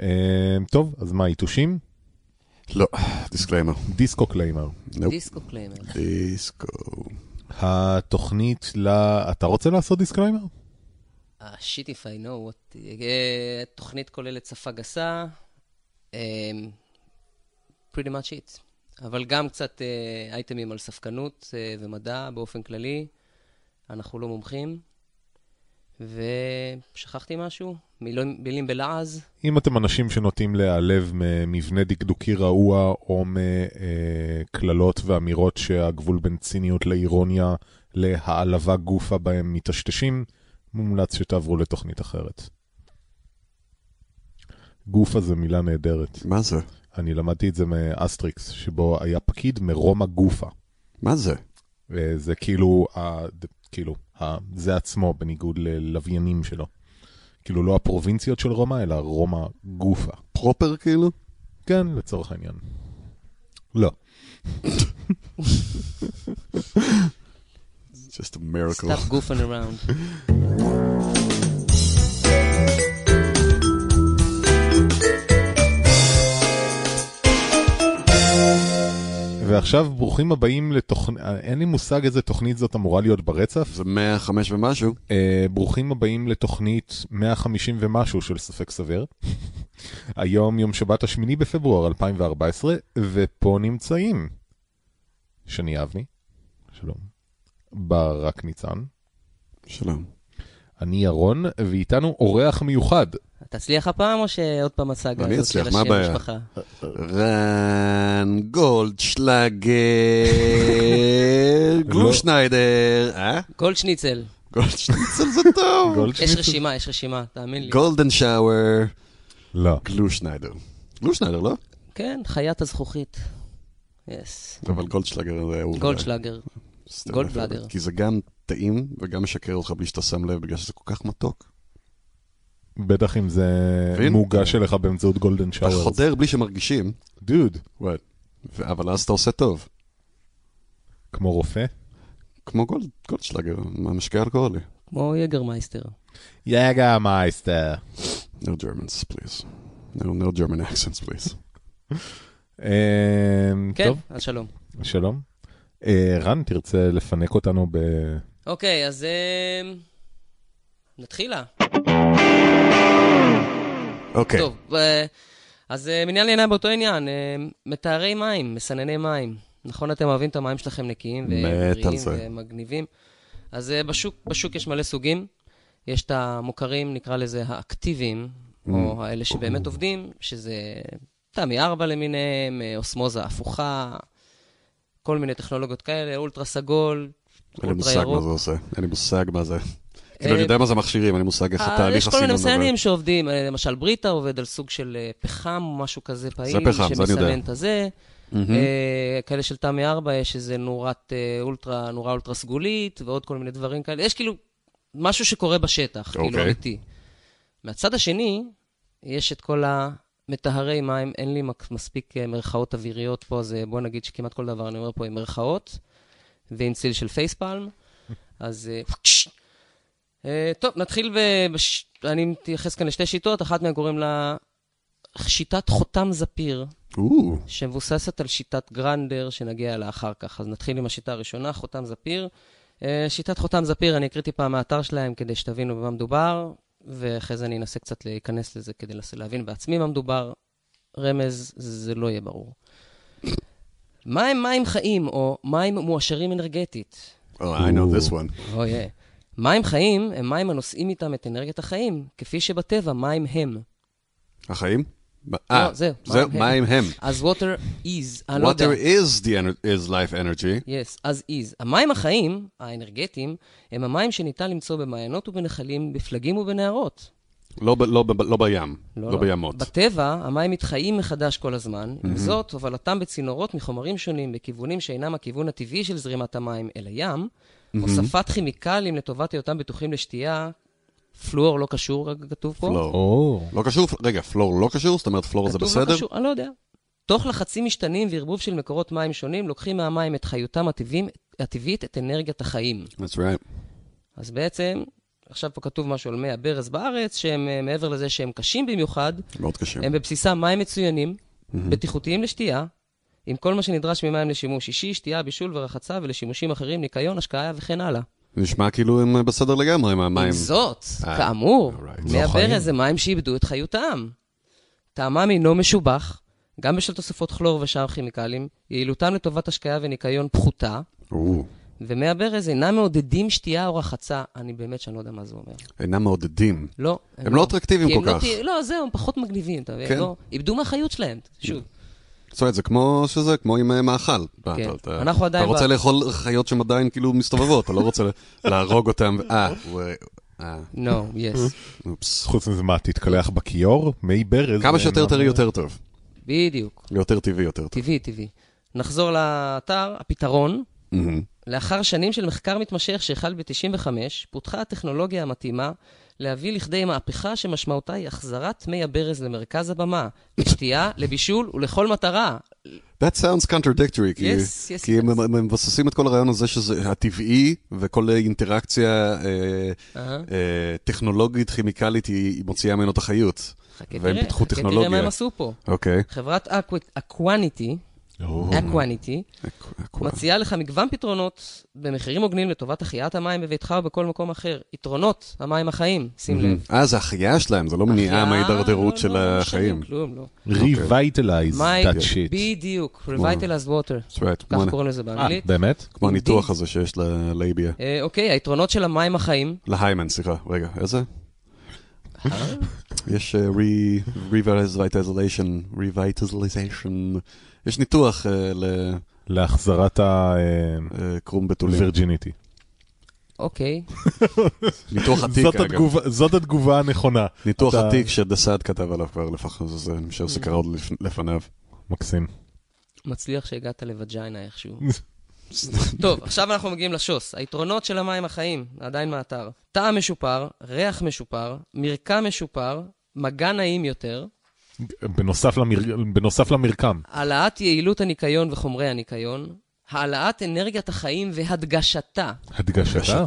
אה, טוב, אז מה, יתושים? לא, disclaimer. disco claimer. disco claimer. דיסקו. התוכנית ל... אתה רוצה לעשות disclaimer? אה, shit if I know what... אה, תוכנית כוללת שפה גסה, אה, pretty much it. אבל גם קצת אה, אייטמים על ספקנות ומדע באופן כללי. אנחנו לא מומחים. ושכחתי משהו? מילים, מילים בלעז? אם אתם אנשים שנוטים להיעלב ממבנה דקדוקי רעוע או מקללות ואמירות שהגבול בין ציניות לאירוניה להעלבה גופה בהם מטשטשים, מומלץ שתעברו לתוכנית אחרת. גופה זה מילה נהדרת. מה זה? אני למדתי את זה מאסטריקס, שבו היה פקיד מרומא גופה. מה זה? וזה כאילו, כאילו זה עצמו בניגוד ללוויינים שלו. כאילו לא הפרובינציות של רומא, אלא רומא גופה. פרופר כאילו? כן, לצורך העניין. לא. Just a miracle. Stop goofing around. ועכשיו ברוכים הבאים לתוכנית, אין לי מושג איזה תוכנית זאת אמורה להיות ברצף. זה 105 ומשהו. אה, ברוכים הבאים לתוכנית 150 ומשהו של ספק סביר. היום יום שבת השמיני בפברואר 2014, ופה נמצאים שני אבני, שלום, ברק ניצן, שלום. אני ירון, ואיתנו אורח מיוחד. תצליח הפעם או שעוד פעם הסאגה הזאת של השם? משפחה? רן גולדשלגר, גלושניידר, אה? גולדשניצל. גולדשניצל זה טוב. יש? רשימה, יש רשימה, תאמין לי. golden shower, לא. גלושניידר. גלושניידר, לא? כן, חיית הזכוכית. yes. אבל גולדשלגר זה הוא. גולדשלגר. גולדבלדר. כי זה גם טעים וגם משקר אותך בלי שאתה שם לב, בגלל שזה כל כך מתוק. בטח אם זה? מוגש אליך באמצעות golden אתה showers. חודר בלי שמרגישים, דוד, אבל אז אתה עושה טוב. כמו רופא. כמו גולד, גולדשלגר, משקה אלכוהולי. כמו יגרמייסטר. יגה מייסטר. No Germans, please. No, no German accents, please. אמ, כן, טוב, אז שלום. שלום. אה, רן, תרצה לפנק אותנו ב... אוקיי, אז אה, נתחילה. אוקיי. טוב, אז אה, מעניין לעניין באותו עניין, אה, מטהרי מים, מסנני מים. נכון, אתם אוהבים את המים שלכם נקיים ובריאים. ומגניבים. אז אה, בשוק, בשוק יש מלא סוגים. יש את המוכרים, נקרא לזה האקטיביים, Mm. או האלה שבאמת עובדים, שזה תמי 4 למיניהם, אוסמוזה הפוכה, כל מיני טכנולוגיות כאלה, אולטרה סגול, אין לי אולטרה מושג מה ירוק. זה עושה, אין לי מושג מה זה. כאילו, אני אה, יודע מה זה מכשירים, אין לי מושג איך אה, התהליך יש כל מיני הסינון. מסננים שעובדים, אה, למשל בריטה עובד על סוג של פחם או משהו כזה פעיל. שמסנן את הזה. כאלה של תמי 4, יש איזה נורת אולטרה, נורה אולטרה סגולית, ועוד כל מיני דברים כאלה. יש כאילו משהו שקורה בשטח, כאילו אוקיי. אמיתי. מהצד השני, יש את כל המטהרי מים, אין לי מספיק מרכאות אוויריות פה, אז בוא נגיד שכמעט כל דבר אני אומר פה עם מרכאות, ועם ציל של פייספלם. אז טוב, נתחיל ב... בש... אני מתייחס כאן לשתי שיטות, אחת מהן קוראים לה שיטת חותם זפיר. או, שמבוססת על שיטת גרנדר, שנגיע אליה אחר כך. אז נתחיל עם השיטה הראשונה, חותם זפיר. אה, שיטת חותם זפיר, אני אקריא טיפה מהאתר שלהם כדי שתבינו במה מדובר, ואחרי זה אני אנסה קצת להיכנס לזה כדי להבין בעצמי מה מדובר. רמז, זה לא יהיה ברור. מה הם מים חיים, או מים מועשרים אנרגטית? oh, I know this one. אוי, אה. מים חיים הם מים הנושאים איתם את אנרגיית החיים, כפי שבטבע מים הם. החיים? אה, לא, זהו, זהו, מים מים הם. אז water is, אני לא יודע. Water is the is life energy. yes, as is. המים החיים, האנרגטיים, הם המים שניתן למצוא במעיינות ובנחלים, בפלגים ובנהרות. לא ב- לא ב- לא בים, לא בימות. בטבע, המים מתחיים מחדש כל הזמן, עם זאת, הובלתם בצינורות מחומרים שונים בכיוונים שאינם הכיוון הטבעי של זרימת המים אל הים, הוספת כימיקלים לטובת היותם בטוחים לשתייה, פלואור לא קשור, רק כתוב פה. פלור. או, לא קשור, רגע, פלור לא קשור? זאת אומרת פלור זה כתוב לא בסדר? קשור, אני לא יודע. תוך לחצים משתנים וערבוב של מקורות מים שונים, לוקחים מהמים את חיותם הטבעים, הטבעית, את אנרגיית החיים. That's right. אז בעצם, עכשיו פה כתוב משהו על מי הברז בארץ, שהם אה, מעבר לזה שהם קשים במיוחד, מאוד קשה. הם בבסיסם מים מצוינים, בטיחותיים לשתייה, עם כל מה שנדרש ממים לשימוש אישי, שתייה, בישול ורחצה, ולשימושים אחרים, ניקיון, השקיה וכן הלאה. נשמע כאילו הם בסדר לגמרי עם המים. עם זאת, אה, כאמור, alright. מי זו חיים. הברז זה מים שאיבדו את חיותם. טעמם אינו משובח, גם בשל תוספות כלור ושאר כימיקלים, יעילותם לטובת השקיה וניקיון פחותה, או, ומי הברז אינם מעודדים שתייה או רחצה. אני באמת שאני לא יודע מה זה אומר. אינם מעודדים. לא. הם לא אטרקטיביים כי כל הם לא כך. לא, זהו, הם פחות מגניבים, אתה מבין? כן. לא, איבדו מהחיות שלהם, שוב. זאת אומרת, זה כמו שזה, כמו עם אה, מאכל. אתה- כן. אתה- אנחנו עדיין אתה רוצה לאכול חיות שהן עדיין כאילו מסתובבות, אתה לא רוצה להרוג אותן. אה, הוא- אה, No, yes. אופס. חוץ מזה, מה, תתקלח בכיור? מי ברז? כמה הם שיותר לא- טרי יותר טוב. בדיוק. יותר טבעי יותר טוב. טבעי, טבעי. נחזור לאתר, הפתרון. לאחר שנים של מחקר מתמשך שהחל ב-95, פותחה הטכנולוגיה המתאימה להביא לכדי מהפכה שמשמעותה היא החזרת מי הברז למרכז הבמה, לשתייה, לבישול ולכל מטרה. That sounds contradictory, כי, Yes, yes, כי yes. הם מבססים את כל הרעיון הזה שזה הטבעי, וכל אינטראקציה אה, אהה. אה, טכנולוגית, כימיקלית, היא, היא מוציאה ממנו את החיות. חכה והם תראה, פיתחו חכה תראה מה. הם עשו פה. אוקיי. חברת אקוואניטי, או, אקוואניטי, אק- אקווה. מציעה לך מגוון פתרונות במחירים הוגנים לטובת החייאת המים בביתך או בכל מקום אחר. יתרונות, המים החיים, שים לב. אה, זה החיה שלהם, זה לא מניעה החייאה, מההידרדרות לא, של לא, לא החיים. כלום, לא. Revitalize מים, that shit. בדיוק, Revitalized Water, That's right, כך קוראים לזה אה, באנגלית. באמת? כמו הניתוח. הזה שיש ללייביה. אה, אוקיי, היתרונות של המים החיים. להיימן, סליחה. רגע, איזה? אה? יש אה, re- revitalization, revitalization. יש ניתוח אה, להחזרת לקרום בתולים. ה-virginity. אוקיי, ניתוח עתיק, זאת אגב. התגובה- זאת התגובה הנכונה. ניתוח אתה- עתיק שדסאד כתב עליו כבר לפחות, אז אני חושב שזה קרה עוד לפ- לפניו. מקסים. מצליח שהגעת לווג'יינה איכשהו. טוב, עכשיו אנחנו מגיעים לשוס. היתרונות של המים החיים, עדיין מהאתר. טעם משופר, ריח משופר, מרקם משופר, מגע נעים יותר, בנוסף למר- בנוסף למרקם. העלאת יעילות הניקיון וחומרי הניקיון, העלאת אנרגיית החיים והדגשתה. הדגשתה.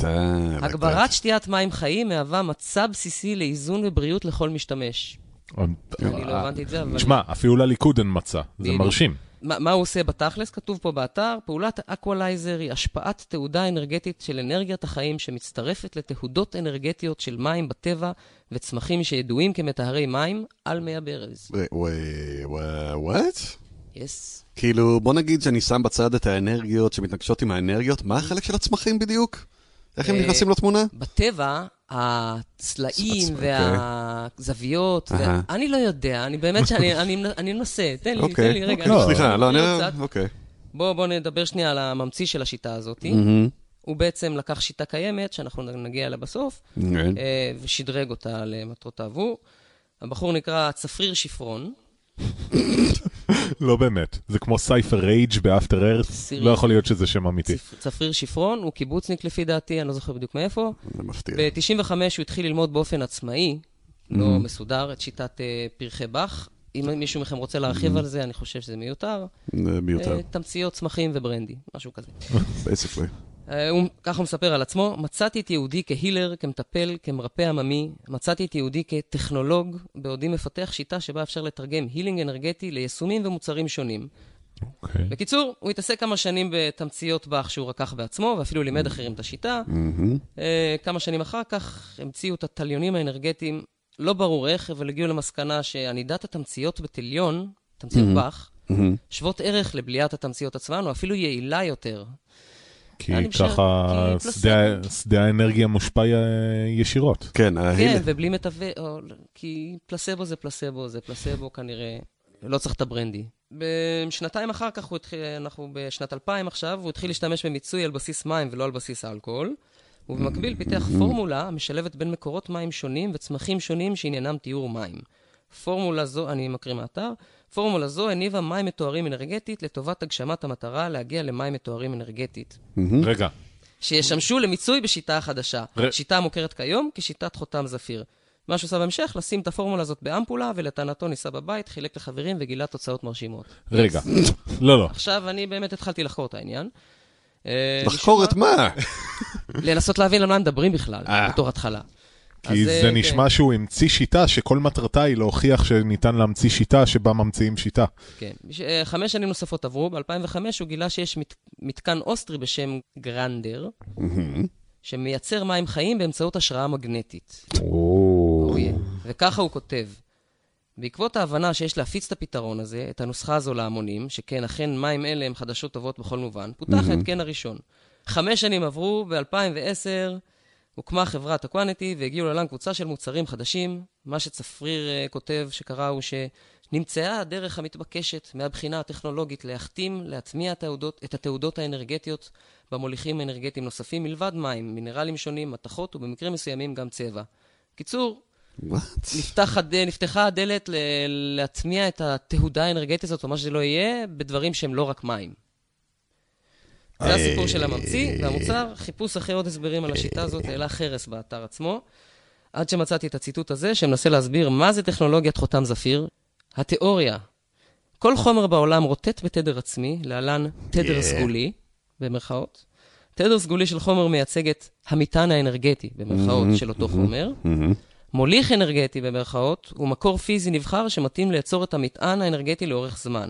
הגברת שתיית מים חיים מהווה מצע בסיסי לאיזון ובריאות לכל משתמש. אני לא הבנתי את זה, אבל... תשמע, אפילו לליכוד אין מצע. זה. מרשים. מה, מה הוא עושה בתכלס? כתוב פה באתר, פעולת אקוולייזר היא השפעת תהודה אנרגטית של אנרגיית החיים שמצטרפת לתהודות אנרגטיות של מים בטבע וצמחים שידועים כמטהרי מים על מי הברז. וואט? יס. כאילו, בוא נגיד שאני שם בצד את האנרגיות שמתנגשות עם האנרגיות, מה החלק של הצמחים בדיוק? איך הם אה, נכנסים לתמונה? בטבע, הצלעים אוקיי. והזוויות, אהה. אני לא יודע, אני באמת שאני אני, אני מנסה, תן לי, תן לי רגע. אוקיי. אני- סליחה, לא, אני... אוקיי. בוא, בוא נדבר שנייה על הממציא של השיטה הזאת. הוא בעצם לקח שיטה קיימת, שאנחנו נגיע אליה בסוף. אה, ושדרג אותה למטרותיו הוא. הבחור נקרא צפריר שפרון. לא באמת. זה כמו סייפר רייג' באפטר ארץ. לא יכול להיות שזה שם אמיתי. צפ- צפריר שפרון, הוא קיבוצניק לפי דעתי, אני לא זוכר בדיוק מאיפה. זה מפתיע. ב-95 הוא התחיל ללמוד באופן עצמאי, לא מסודר, את שיטת אה, פרחי באך. אם מישהו מכם רוצה להרחיב על זה, אני חושב שזה מיותר. זה מיותר, אה, תמציות צמחים וברנדי, משהו כזה. basically. אה, הוא, ככה מספר על עצמו, מצאתי את ייעודי כ healer, כמטפל, כמרפא עממי, מצאתי את ייעודי כטכנולוג, בעודי מפתח שיטה שבה אפשר לתרגם healing אנרגטי ליישומים ומוצרים שונים. אוקיי. בקיצור, הוא התעסק כמה שנים בתמציות באך שהוא רקח בעצמו, ואפילו לימד אחרים את השיטה. מהמם. אה, כמה שנים אחר כך המציאו את התליונים האנרגטיים, לא ברור איך, אבל הגיעו למסקנה שענידת התמציות בתליון, תמציות באך, מהמם. שוות ערך לבליעת התמציות עצמן, או אפילו יעילה יותר. כי ככה שדה- האנרגיה מושפע אה, ישירות. כן, כן. ובלי מתווך, או- כי פלסבו זה פלסבו, זה פלסבו כנראה, לא צריך את הברנדי. בשנתיים אחר כך, הוא התחיל, אנחנו בשנת 2000 עכשיו, הוא התחיל להשתמש במיצוי על בסיס מים ולא על בסיס אלכוהול. ובמקביל פיתח פורמולה המשלבת בין מקורות מים שונים וצמחים שונים שעניינם טיהור מים. פורמולה זו, אני מקריא מהאתר, פורמולה זו הניבה מים מטוהרים אנרגטית לטובת הגשמת המטרה להגיע למים מטוהרים אנרגטית. רגע, שישמשו למיצוי בשיטה החדשה. ר- שיטה המוכרת כיום כשיטת חותם זפיר. מה שהוא עשה בהמשך, לשים את הפורמולה הזאת באמפולה, ולטענתו ניסה בבית, חילק לחברים וגילה תוצאות מרשימות. רגע. לא, לא. עכשיו, אני באמת התחלתי לחקור את העניין. אה, לחקור את? מה- לנסות להבין על מה מדברים בכלל, אה. בתור התחלה. כי אז, זה אה, נשמע שהוא המציא שיטה שכל מטרתה היא להוכיח שניתן להמציא שיטה שבה ממציאים שיטה. כן. אה, חמש שנים נוספות עברו, ב-2005 הוא גילה שיש מת, מתקן אוסטרי בשם גרנדר. שמייצר מים חיים באמצעות השראה מגנטית. או... Oh yeah. וככה הוא כותב. בעקבות ההבנה שיש להפיץ את הפתרון הזה, את הנוסחה הזו להמונים, שכן אכן מים אלה הם חדשות טובות בכל מובן, פותח ההתקן הראשון. חמש שנים עברו, ב-2010 הוקמה חברת הקוואנטי והגיעו לעולם קבוצה של מוצרים חדשים. מה שצפריר uh, כותב שקרה הוא שנמצאה הדרך המתבקשת מהבחינה הטכנולוגית להחתים, להטמיע התעודות, את התעודות האנרגטיות במוליכים אנרגטיים נוספים, מלבד מים, מינרלים שונים, מתכות ובמקרים מסוימים גם צבע. קיצור, What? נפתח, נפתחה הדלת ל- להטמיע את התהודה האנרגטית הזאת, או מה שזה לא יהיה, בדברים שהם לא רק מים. זה הסיפור של הממציא והמוצר. חיפוש אחרי עוד הסברים על השיטה הזאת העלה חרס באתר עצמו, עד שמצאתי את הציטוט הזה, שמנסה להסביר מה זה טכנולוגיית חותם זפיר. התיאוריה, כל חומר בעולם רוטט בתדר עצמי, להלן תדר Yeah. סגולי, במרכאות. תדר סגולי של חומר מייצג את המטען האנרגטי, במרכאות, של אותו חומר. מהמם. מוליך אנרגטי במרכאות הוא מקור פיזי נבחר שמתאים ליצור את המטען האנרגטי לאורך זמן.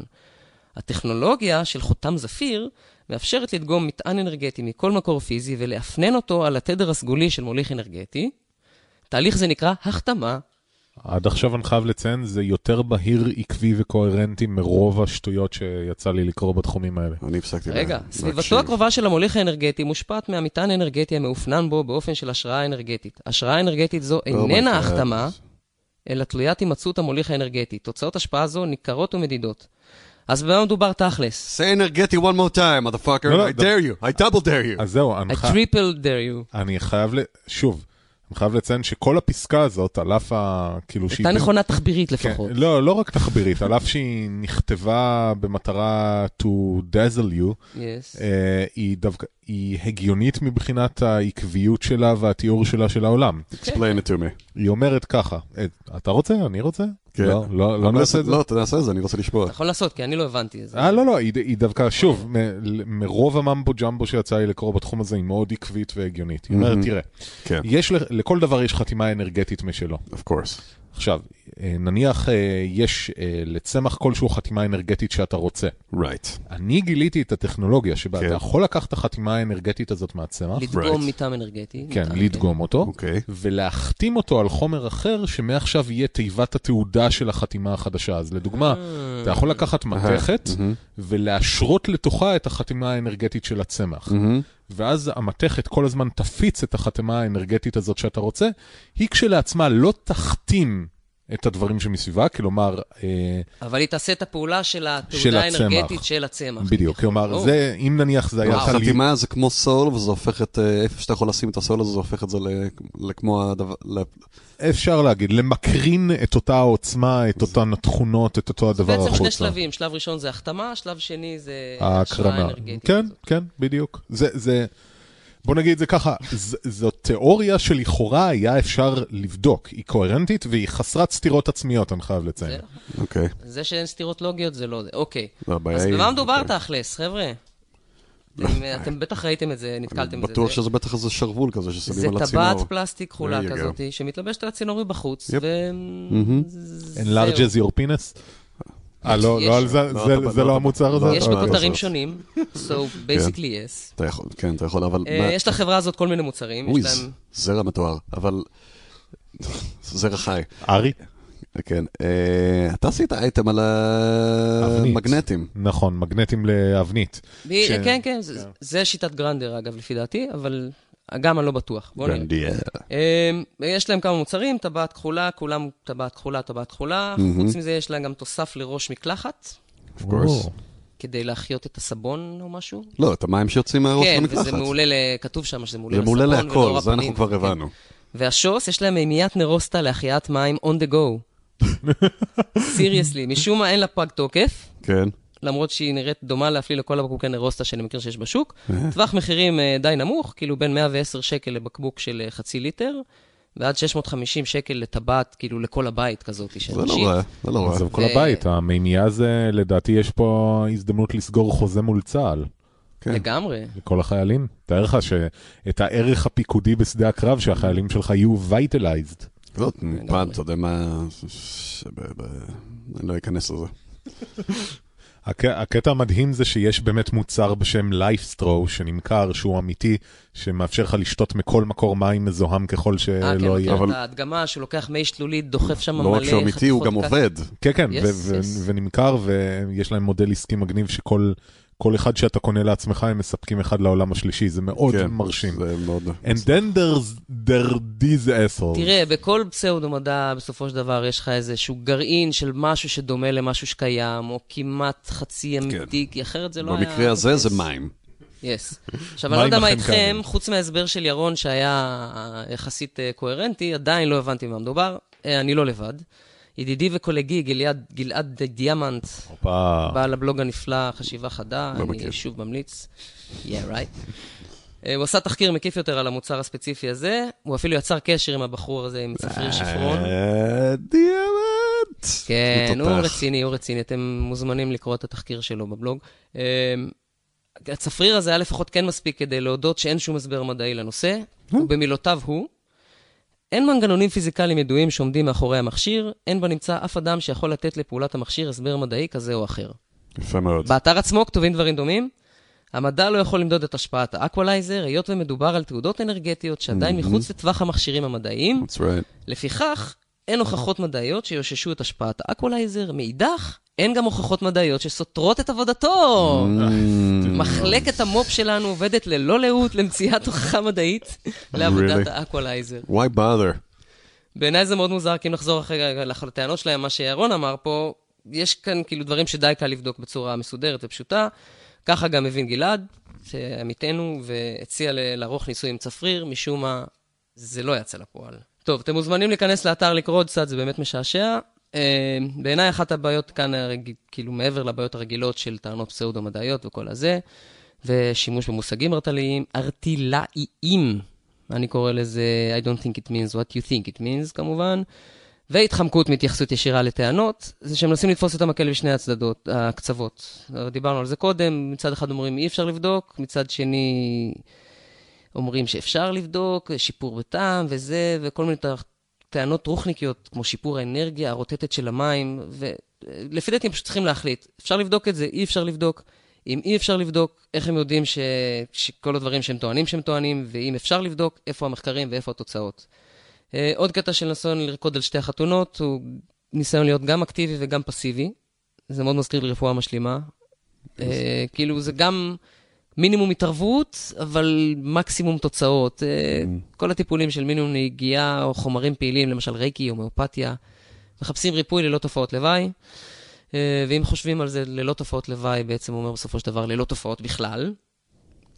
הטכנולוגיה של חותם זפיר מאפשרת לדגום מטען אנרגטי מכל מקור פיזי ולאפנן אותו על התדר הסגולי של מוליך אנרגטי. תהליך זה נקרא החתמה. עד עכשיו אני חייב לציין, זה יותר בהיר, עקבי וקוהרנטי מרוב השטויות שיצא לי לקרוא בתחומים האלה. אני הפסקתי רגע, לה- סביבתו. הקרובה של המוליך האנרגטי מושפעת מהמטען האנרגטי המאופנן בו באופן של השראה אנרגטית. השראה אנרגטית זו my איננה. החתמה, אלא תלוית הימצאות המוליך האנרגטי. תוצאות השפעה זו ניכרות ומדידות. אז במה מדובר תכלס? say energetic one more time, motherfucker. לא, לא, I ד- dare you. I double dare you. אז זהו, אני, I חי... triple dare you. אני חייב, ל... שוב, אני חייב לציין שכל הפסקה הזאת, על אף ה... כאילו שהיא... הייתה נכונה תחבירית כן, לפחות. לא, לא רק תחבירית, על אף שהיא נכתבה במטרה to dazzle you, Yes. אה, היא דווקא, היא הגיונית מבחינת העקביות שלה והתיאור שלה של העולם. explain it to me. היא אומרת ככה, אה, אתה רוצה? אני רוצה? כן. לא, לא, לא נעשה את זה? לא, תעשה את זה, אני רוצה לשמוע. אתה יכול לעשות, כי אני לא הבנתי את זה. אה, לא, לא, היא, היא דווקא, שוב, מ- מרוב הממבו ג'מבו שיצא לי לקרוא בתחום הזה, היא מאוד עקבית והגיונית. היא אומרת, מהמם. תראה, כן, יש, ל- לכל דבר יש חתימה אנרגטית משלו. of course. עכשיו, נניח אה, יש אה, לצמח כלשהו חתימה אנרגטית שאתה רוצה. Right. אני גיליתי את הטכנולוגיה שבה כן. אתה יכול לקחת את החתימה האנרגטית הזאת מהצמח, לדגום Right. מטעם אנרגטי. כן, מטען, לדגום אותו, אוקיי. ולהחתים אותו על חומר אחר, שמעכשיו יהיה תיבת התעודה של החתימה החדשה. אז לדוגמה, אה. אתה יכול לקחת מתכת מהמם. ולהשרות לתוכה את החתימה האנרגטית של הצמח. מהמם. ואז המתכת כל הזמן תפיץ את החתימה האנרגטית הזאת שאתה רוצה, היא כשלעצמה לא תחתים את הדברים שמסביבה, כלומר, אה, אבל היא תעשה את הפעולה של התעודה. האנרגטית של הצמח. בדיוק, כלומר, או. זה, אם נניח זה היה... החתימה זה כמו סול, וזה הופך את, אה, איפה שאתה יכול לשים את הסול הזה, זה הופך את זה ל- לכמו הדבר, ל- אפשר להגיד, למקרין את אותה העוצמה, את אותן התכונות, את אותו הדבר בעצם החוצה. שני שלבים, שלב ראשון זה החתמה, שלב שני זה ההקרנה. כן. כן, בדיוק. זה, זה, בוא נגיד את זה ככה, ז, זו תיאוריה שלכאורה היה אפשר לבדוק. היא קוהרנטית והיא חסרת סתירות עצמיות, אני חייב לציין. זה- אוקיי. זה שאין סתירות לוגיות זה לא זה. אוקיי. לא, אז במה מדובר אוקיי. תכלס, חבר'ה? אתם- אתם בטח ראיתם את זה, נתקלתם בזה. בטוח זה- שזה בטח איזה שרוול כזה זה ששמים על הצינור. טבעת פלסטיק כחולה. כזאת, שמתלבשת על הצינור מבחוץ. ו... מהמם. זהו. enlarge as your penis? אה, לא, לא על זה, זה- לא, המוצר הזה? יש. בכותרים. שונים, so basically yes. אתה יכול, כן, אתה יכול, אבל... אה, יש לחברה הזאת כל מיני מוצרים, להם... זרע מתואר, אבל... זרע חי. ארי? כן. אה, אתה עשית אייטם על. המגנטים. נכון, מגנטים לאבנית. ש- כן, כן, זה- זה שיטת גרנדר אגב, לפי דעתי, אבל גם אני לא בטוח. בוא נראה. גרנדיאר. אמ, יש להם כמה מוצרים, טבעת כחולה, כולם טבעת כחולה, טבעת כחולה. חוץ מזה יש להם גם תוסף לראש מקלחת, of course. כדי להחיות את הסבון או משהו. לא, את המים שיוצאים מהראש כן, למקלחת. וזה מעולה, ל- כתוב שם שזה מעולה זה מעולה לסבון ולעור להכל, זה הפנים. אנחנו כבר כן. הבנו. והשוס, יש להם מימיית נרוסטה להחייאת מים on the go. סיריוסלי, משום מה אין לה פג תוקף, כן. למרות שהיא נראית דומה להפליא לכל הבקבוקי נרוסטה שאני מכיר שיש בשוק. טווח מחירים אה, די נמוך, כאילו בין 110 שקל לבקבוק של אה, חצי ליטר, ועד 650 שקל לטבעת, כאילו לכל הבית כזאת של זה לא אנשים. רע, זה לא רע. עזוב כל הבית, המימייה זה, לדעתי יש פה הזדמנות לסגור חוזה מול צה"ל. כן. לגמרי. לכל החיילים. תאר לך שאתה הדרג הפיקודי בשדה הקרב, שהחיילים שלך יהיו vitalized. זאת. פעם, אתה יודע מה... אני לא אכנס לזה. הק... הקטע המדהים זה שיש באמת מוצר בשם לייפסטרו שנמכר, שהוא אמיתי, שמאפשר לך לשתות מכל מקור מים מזוהם ככל אה, כן, שלא יהיה. אבל- את ההדגמה שהוא לוקח מי שלולית, דוחף שם מלא לא רק שהוא אמיתי, הוא גם קש- עובד. כן, כן, Yes, ו- ו- yes. ונמכר, ויש להם מודל עסקי מגניב שכל כל אחד שאתה קונה לעצמך, הם מספקים אחד לעולם השלישי, זה מאוד כן, מרשים. זה מאוד... And then there's there these assholes. תראה, בכל פסאודו-מדע, בסופו של דבר, יש לך איזשהו גרעין של משהו שדומה למשהו שקיים, או כמעט חצי אמיתי, כי אחרת זה לא היה... במקרה הזה זה. מים. יס. עכשיו, אני לא יודע מה איתכם, קיימים. חוץ מההסבר של ירון, שהיה יחסית אה, קוהרנטי, עדיין לא הבנתי במה מדובר. אה, אני לא לבד. ידידי וקולגי גלעד, גלעד דיאמנט, הופה. בעל הבלוג הנפלא, חשיבה חדה, לא אני מכיר. שוב ממליץ. Yeah, right. אה, הוא עשה תחקיר מקיף יותר על המוצר הספציפי הזה, הוא אפילו יצר קשר עם הבחור הזה, עם צפריר שפרון. אה, דיאמנט! כן, הוא. רציני, הוא רציני, אתם מוזמנים לקרוא את התחקיר שלו בבלוג. אה, הצפריר הזה היה לפחות כן מספיק כדי להודות שאין שום הסבר מדעי לנושא, ובמילותיו הוא, אין מנגנונים פיזיקליים ידועים שעומדים מאחורי המכשיר, אין בנמצא אף אדם שיכול לתת לפעולת המכשיר הסבר מדעי כזה או אחר. יפה מאוד. באתר עצמו כתובים דברים דומים. המדע לא יכול למדוד את השפעת האקוולייזר, היות ומדובר על תהודות אנרגטיות שעדיין מחוץ לטווח המכשירים המדעיים. That's right. לפיכך, אין הוכחות מדעיות שיאוששו את השפעת האקוולייזר. מאידך, אין גם הוכחות מדעיות שסותרות את עבודתו. Mm. מחלקת המו"פ שלנו עובדת ללא לאות למציאת הוכחה מדעית לעבודת? האקוולייזר. Why bother? בעיניי זה מאוד מוזר, כי אם נחזור אחרי לטענות שלהם, מה שירון אמר פה, יש כאן כאילו דברים שדי קל לבדוק בצורה מסודרת ופשוטה. ככה גם הבין גלעד, שעמיתנו, והציע לערוך ניסוי עם צפריר, משום מה זה לא יצא לפועל. טוב, אתם מוזמנים להיכנס לאתר לקרוא עוד קצת, זה באמת משעשע. אה, בעיניי אחת הבעיות כאן. כאילו מעבר לבעיות הרגילות של טענות פסאודו-מדעיות וכל הזה, ושימוש במושגים ארטילאיים, ארטילאיים, אני קורא לזה I don't think it means what you think it means כמובן, והתחמקות מהתייחסות ישירה לטענות, זה שהם מנסים לתפוס את המקל בשני הצדדות, הקצוות. דיברנו על זה קודם, מצד אחד אומרים אי אפשר לבדוק, מצד שני אומרים שאפשר לבדוק, שיפור בטעם וזה, וכל מיני טענות רוחניקיות, כמו שיפור האנרגיה הרוטטת של המים, ולפי דעתי הם פשוט צריכים להחליט, אפשר לבדוק את זה, אי אפשר לבדוק. אם אי אפשר לבדוק, איך הם יודעים ש... שכל הדברים שהם טוענים שהם טוענים, ואם אפשר לבדוק, איפה המחקרים ואיפה התוצאות. אה, עוד קטע של ניסיון לרקוד על שתי החתונות, הוא ניסיון להיות גם אקטיבי וגם פסיבי. זה מאוד מזכיר לי רפואה משלימה. אה, כאילו, זה גם מינימום התערבות, אבל מקסימום תוצאות. אה, כל הטיפולים של מינימום נהיגיה או חומרים פעילים, למשל רייקי, הומאופתיה, מחפשים ריפוי ללא תופעות לוואי. אה, ואם חושבים על זה ללא תופעות לוואי, בעצם אומר בסופו של דבר ללא תופעות בכלל.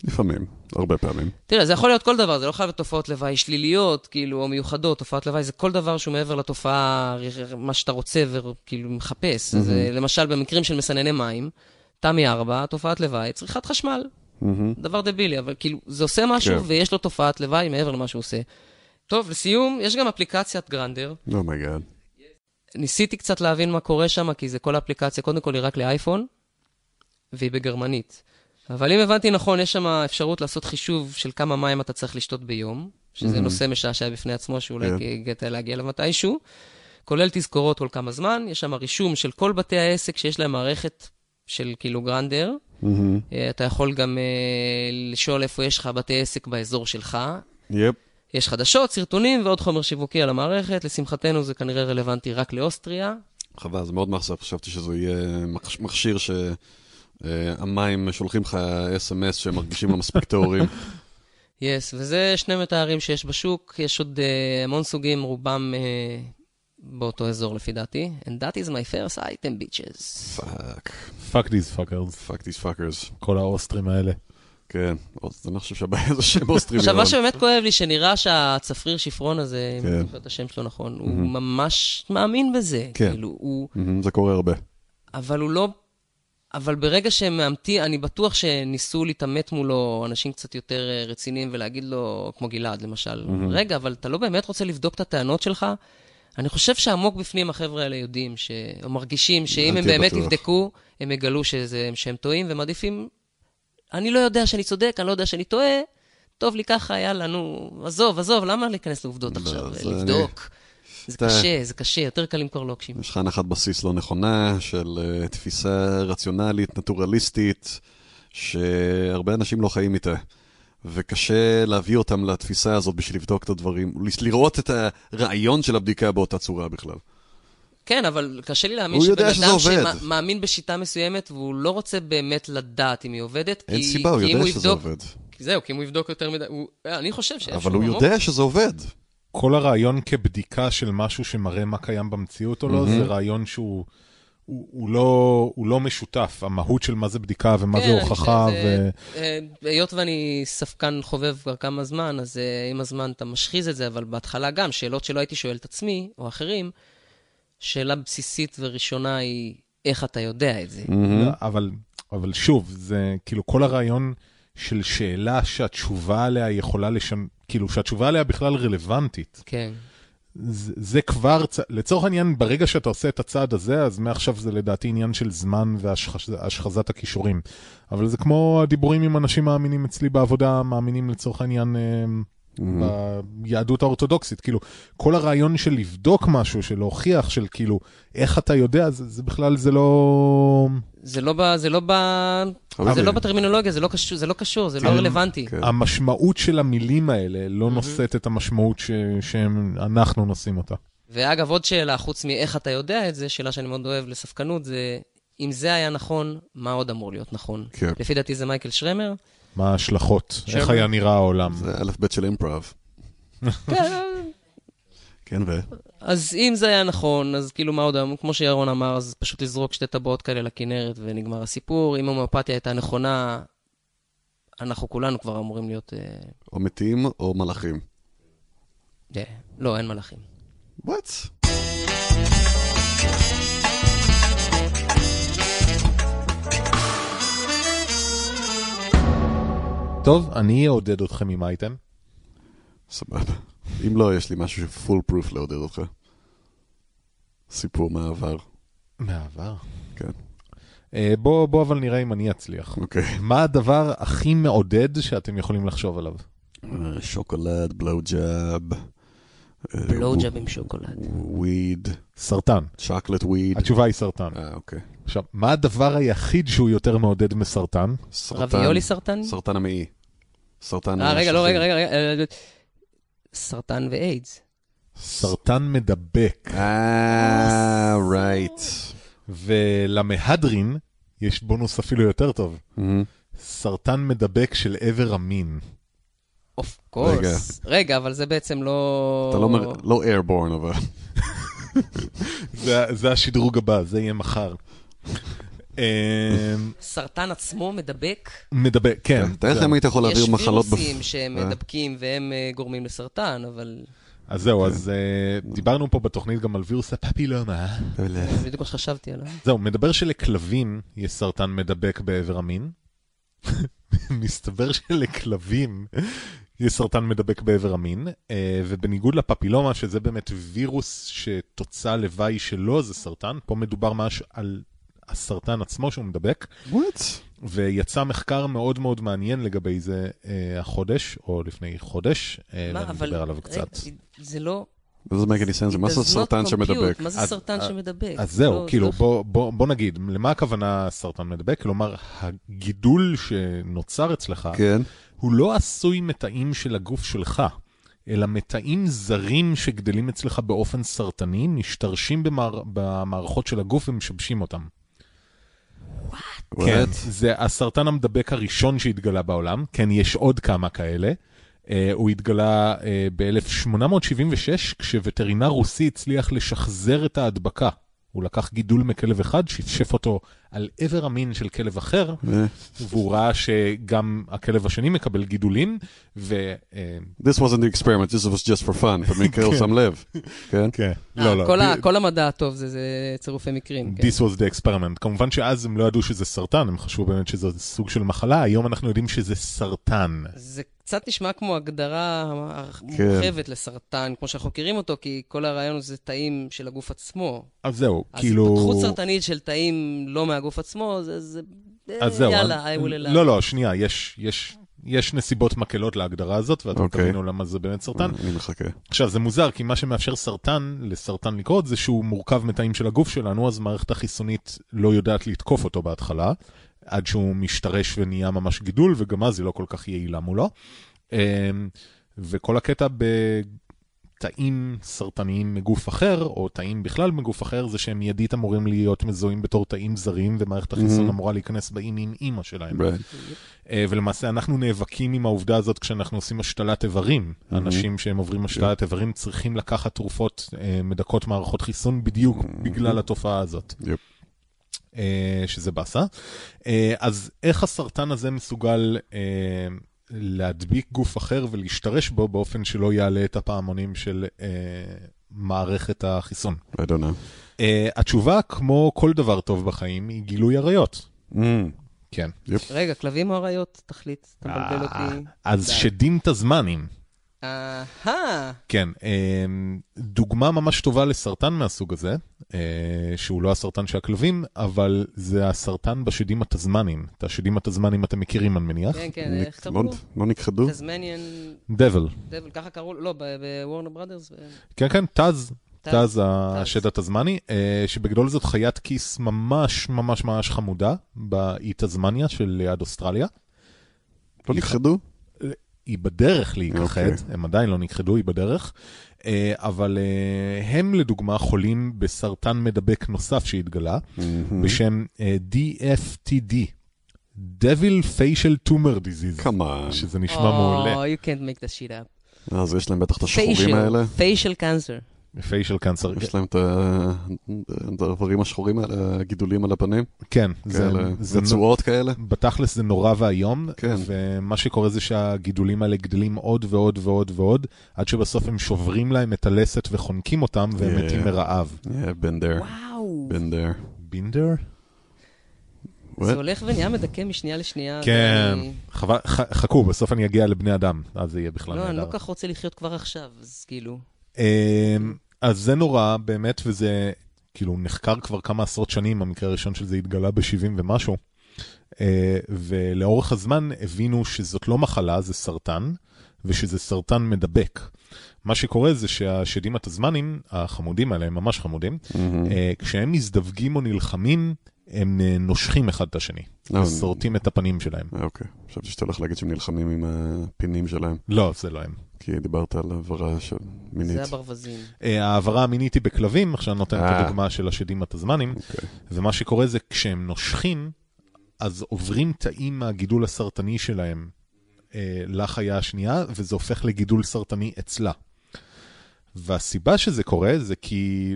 לפעמים, הרבה פעמים. תראה, זה יכול להיות כל דבר, זה לא חייב להיות תופעות לוואי שליליות, כאילו, או מיוחדות, תופעת לוואי זה כל דבר שהוא מעבר לתופעה, מה שאתה רוצה וכאילו מחפש. זה, למשל, במקרים של מסנני מים, תמי 4, תופעת לוואי, צריכת חשמל. מהמם. דבר דבילי, אבל כאילו, זה עושה משהו, כן. ויש לו תופעת לוואי מעבר למה שהוא עושה. טוב, לסיום, יש גם אפליקציית גרנדר. oh my god. ניסיתי קצת להבין מה קורה שם, כי זה כל האפליקציה, קודם כל היא רק לאייפון, והיא בגרמנית. אבל אם הבנתי נכון, יש שם אפשרות לעשות חישוב של כמה מים אתה צריך לשתות ביום, שזה נושא משעשע בפני עצמו, שאולי כן. הגעת להגיע אליו מתישהו, כולל תזכורות כל כמה זמן, יש שם רישום של כל בתי העסק שיש להם מערכת של כאילו גרנדר. מהמם. אה, אתה יכול גם אה, לשאול איפה יש לך בתי עסק באזור שלך. יפ. יש חדשות, סרטונים ועוד חומר שיווקי על המערכת. לשמחתנו זה כנראה רלוונטי רק לאוסטריה. חבל, זה מאוד מאכזב, חשבתי שזה יהיה מכשי- מכשיר שהמים שולחים לך אס.אם.אס שהם מרגישים לא מספיק טהורים. יס, yes, וזה שני מתארים שיש בשוק, יש עוד uh, המון סוגים, רובם uh, באותו אזור לפי דעתי. And that is my first item, bitches. fuck, fuck these fuckers. fuck these fuckers. כל האוסטרים האלה. כן, אז אני חושב שהבעיה זה שהם אוסטרים. עכשיו, מה. שבאמת כואב לי, שנראה שהצפריר שפרון הזה, אם כן. אני זוכר את השם שלו נכון, הוא ממש מאמין בזה. כן. כאילו, זה קורה הרבה. אבל הוא לא... אבל ברגע שהם מאמתים, אני בטוח שניסו להתעמת מולו אנשים קצת יותר אה, רציניים ולהגיד לו, כמו גלעד למשל, רגע, אבל אתה לא באמת רוצה לבדוק את הטענות שלך? אני חושב שעמוק בפנים החבר'ה האלה יודעים, ש... או מרגישים שאם הם באמת בטוח. יבדקו, הם יגלו שזה, שהם טועים, ומעדיפים אני לא יודע שאני צודק, אני לא יודע שאני טועה, טוב לי ככה, יאללה, נו, עזוב, עזוב, למה להיכנס לעובדות לא, עכשיו? לבדוק. זה אתה- קשה, זה קשה, יותר קל למכור לוקשים. יש לך הנחת בסיס לא נכונה של uh, תפיסה רציונלית, נטורליסטית, שהרבה אנשים לא חיים איתה. וקשה להביא אותם לתפיסה הזאת בשביל לבדוק את הדברים, לראות את הרעיון של הבדיקה באותה צורה בכלל. כן, אבל קשה לי להאמין הוא שבן אדם. שמאמין בשיטה מסוימת, והוא לא רוצה באמת לדעת אם היא עובדת, אין כי, סיבה, הוא יודע שזה יבדוק, עובד. זהו, כי אם הוא יבדוק יותר מדי, הוא, אני חושב שאיפשהו אבל הוא עמוק- יודע שזה עובד. כל הרעיון כבדיקה של משהו שמראה מה קיים במציאות או לא, זה רעיון שהוא הוא, הוא לא, הוא לא משותף. המהות של מה זה בדיקה ומה כן, זה הוכחה. חושב, ו... זה- אה, היות ואני ספקן חובב כבר כמה זמן, אז אה, עם הזמן אתה משחיז את זה, אבל בהתחלה גם, שאלות שלא הייתי שואל את עצמי, או אחרים, שאלה בסיסית וראשונה היא, איך אתה יודע את זה? לא, אבל, אבל שוב, זה כאילו כל הרעיון של שאלה שהתשובה עליה יכולה לשנות, כאילו שהתשובה עליה בכלל רלוונטית. כן. זה, זה כבר, לצורך העניין, ברגע שאתה עושה את הצעד הזה, אז מעכשיו זה לדעתי עניין של זמן והשחזת הכישורים. אבל זה כמו הדיבורים עם אנשים מאמינים אצלי בעבודה, מאמינים לצורך העניין אה, ביהדות האורתודוקסית. כאילו, כל הרעיון של לבדוק משהו, של להוכיח, של כאילו, איך אתה יודע, זה, זה בכלל, זה לא... זה לא ב... זה לא ב... זה לא בטרמינולוגיה, זה לא קשור, זה לא קשור, זה לא כן. רלוונטי. כן. המשמעות של המילים האלה לא נושאת את המשמעות ש- שאנחנו נושאים אותה. ואגב, עוד שאלה, חוץ מאיך אתה יודע את זה, שאלה שאני מאוד אוהב לספקנות, זה אם זה היה נכון, מה עוד אמור להיות נכון? כן. לפי דעתי זה מייקל שרמר. מה ההשלכות, איך היה נראה העולם. זה א' ב' של אימפרוב. כן, כן, ו? אז אם זה היה נכון, אז כאילו מה עוד, כמו שירון אמר, אז פשוט לזרוק שתי טבעות כאלה לכנרת ונגמר הסיפור. אם ההומאופתיה הייתה נכונה, אנחנו כולנו כבר אמורים להיות... אה, או מתים או מלאכים. אה, לא, אין מלאכים. וואט? טוב, אני אעודד אתכם עם אייטם. סבבה. אם לא, יש לי משהו ש foolproof לעודד אותך. סיפור מהעבר. מהעבר. כן. אה, בוא, בוא אבל נראה אם אני אצליח. אוקיי. מה הדבר הכי מעודד שאתם יכולים לחשוב עליו? אה, שוקולד, blow job. blow job עם שוקולד. weed. סרטן. chocolate weed. התשובה היא סרטן. אה, אוקיי. עכשיו, מה הדבר היחיד שהוא יותר מעודד מסרטן? סרטן. רביולי סרטן? סרטן המעי. סרטן... אה, רגע, לא. רגע, רגע, רגע. אה, סרטן ואיידס. סרטן מדבק. אה, right. ולמהדרין יש בונוס אפילו יותר טוב. סרטן מדבק של איבר המין. of course. רגע, אבל זה בעצם לא... אתה לא אומר, לא airborne, אבל... זה, זה השדרוג הבא, זה יהיה מחר. אמ, סרטן עצמו מדבק? מדבק, כן. תאר לך אם היית יכול להעביר מחלות... יש וירוסים שהם אה. מדבקים והם אה, גורמים לסרטן, אבל אז זהו, אז אה, דיברנו פה בתוכנית גם על וירוס הפפילומה. זה בדיוק מה שחשבתי עליו. זהו, מדבר שלכלבים יש סרטן מדבק בעבר המין. מסתבר שלכלבים יש סרטן מדבק בעבר המין, ובניגוד לפפילומה, שזה באמת וירוס שתוצאה לוואי שלו זה סרטן, פה מדובר ממש על הסרטן עצמו שהוא מדבק, וואט? ויצא מחקר מאוד מאוד מעניין לגבי זה אה, החודש, או לפני חודש, אה, מה, ואני אבל... אדבר עליו רגע, קצת. זה לא... זה make any sense, מה זה סרטן. שמדבק? מה זה אז- סרטן אז- שמדבק? אז זה זהו, לא- כאילו, לא- בוא, נגיד, למה הכוונה סרטן מדבק? כלומר, הגידול שנוצר אצלך, כן. הוא לא עשוי מתאים של הגוף שלך, אלא מתאים זרים שגדלים אצלך באופן סרטני, משתרשים במער, במערכות של הגוף ומשבשים אותם. כן, וואט? זה הסרטן המדבק הראשון שהתגלה בעולם, כן, יש עוד כמה כאלה. Uh, הוא התגלה uh, ב-1876, כשווטרינר רוסי הצליח לשחזר את ההדבקה. הוא לקח גידול מכלב אחד, שפשף אותו על עבר המין של כלב אחר, והוא ראה שגם הכלב השני מקבל גידולים, ו... אה, This wasn't the experiment, this was just for fun, for me kill some לב. כן? כן, אה, לא, לא. כל המדע הטוב זה- צירופי מקרים. כן. This was the experiment. כמובן שאז הם לא ידעו שזה סרטן, הם חשבו באמת שזה סוג של מחלה, היום אנחנו יודעים שזה סרטן. זה קצת נשמע כמו הגדרה כן. מורחבת לסרטן, כמו שאנחנו מכירים אותו, כי כל הרעיון הוא זה תאים של הגוף עצמו. אז זהו, אז כאילו... התפתחות סרטנית של תאים לא מהגוף עצמו, זה, זה אז זהו. יאללה, I will allow. לא, לא, שנייה, יש- יש... יש נסיבות מקלות להגדרה הזאת, ואתם אוקיי. תבינו למה זה באמת סרטן. אני מחכה. עכשיו, זה מוזר, כי מה שמאפשר סרטן לסרטן לקרות זה שהוא מורכב מתאים של הגוף שלנו, אז מערכת החיסונית לא יודעת לתקוף אותו בהתחלה, עד שהוא משתרש ונהיה ממש גידול, וגם אז היא לא כל כך יעילה מולו. אמ, וכל הקטע בתאים סרטניים מגוף אחר, או תאים בכלל מגוף אחר, זה שהם מיידית אמורים להיות מזוהים בתור תאים זרים, ומערכת החיסון Mhm. אמורה להיכנס באם עם אימא שלהם. Right. אה, ולמעשה אנחנו נאבקים עם העובדה הזאת כשאנחנו עושים השתלת איברים. Mhm. אנשים שהם עוברים השתלת איברים צריכים לקחת תרופות אה, מדכאות מערכות חיסון בדיוק Mhm. בגלל התופעה הזאת. יפ. אה, שזה באסה. אז איך הסרטן הזה מסוגל להדביק גוף אחר ולהשתרש בו באופן שלא יעלה את הפעמונים של אה, מערכת החיסון? I don't know. אה, התשובה, כמו כל דבר טוב בחיים, היא גילוי עריות. Mm. כן. רגע, כלבים או אריות? תחליט, אתה מבלבל אה, אותי. אז די. שדים תזמנים. אהה, כן, אמ, דוגמה ממש טובה לסרטן מהסוג הזה, אה, שהוא לא הסרטן של הכלבים, אבל זה הסרטן בשדים התזמנים. את השדים התזמנים אתם מכירים, אני מניח? כן, כן, איך לא- קראו לו? לא נכחדו? טזמניאן דבל. דבל, ככה קראו לו, לא, בוורנר בראדרס. כן, כן, תז. תז השד התזמני, אה, שבגדול זאת חיית כיס ממש ממש ממש חמודה באי תזמניה של ליד אוסטרליה. לא נכחדו? היא בדרך להיכחד, אוקיי. הם עדיין לא נכחדו, היא בדרך, אה, אבל אה, הם לדוגמה חולים בסרטן מדבק נוסף שהתגלה, מהמם. בשם אה, DFTD, Devil Facial Tumor Disease, Come on. שזה נשמע מעולה. Oh, you can't make that shit up. אז יש להם בטח את השחורים האלה. פיישל קאנסר. פיישל קאנצר, יש להם את הדברים השחורים האלה, הגידולים על הפנים. כן, זה, כאלה, זה נו- רצועות כאלה. בתכלס זה נורא ואיום, כן. ומה שקורה זה שהגידולים האלה גדלים עוד ועוד ועוד ועוד, עד שבסוף הם שוברים להם את הלסת וחונקים אותם, והם Yeah. מתים מרעב. Yeah, been there, וואו. been there. בינדר? What? זה הולך ונהיה מדכא משנייה לשנייה. כן, ואני- חבל, ח- חכו, בסוף אני אגיע לבני אדם, אז זה יהיה בכלל לא, אני לא נהדר. כך רוצה לחיות כבר עכשיו, אז כאילו... אמ, אז זה נורא, באמת, וזה כאילו נחקר כבר כמה עשרות שנים, המקרה הראשון של זה התגלה ב-70 ומשהו. אה, ולאורך הזמן הבינו שזאת לא מחלה, זה סרטן, ושזה סרטן מדבק. מה שקורה זה שהשדים התזמנים, החמודים האלה, הם ממש חמודים. אה, כשהם מזדווגים או נלחמים, הם אה, נושכים אחד את השני, לא, ושורטים את הפנים שלהם. אוקיי, חשבתי שאתה הולך להגיד שהם נלחמים עם הפינים שלהם, לא, זה לא הם. כי דיברת על העברה של מינית. זה הברווזים. אה, ההעברה המינית היא בכלבים, עכשיו אני נותן את אה. הדוגמה של השדים התזמנים, אוקיי. ומה שקורה זה כשהם נושכים, אז עוברים תאים מהגידול הסרטני שלהם אה, לחיה השנייה, וזה הופך לגידול סרטני אצלה. והסיבה שזה קורה זה כי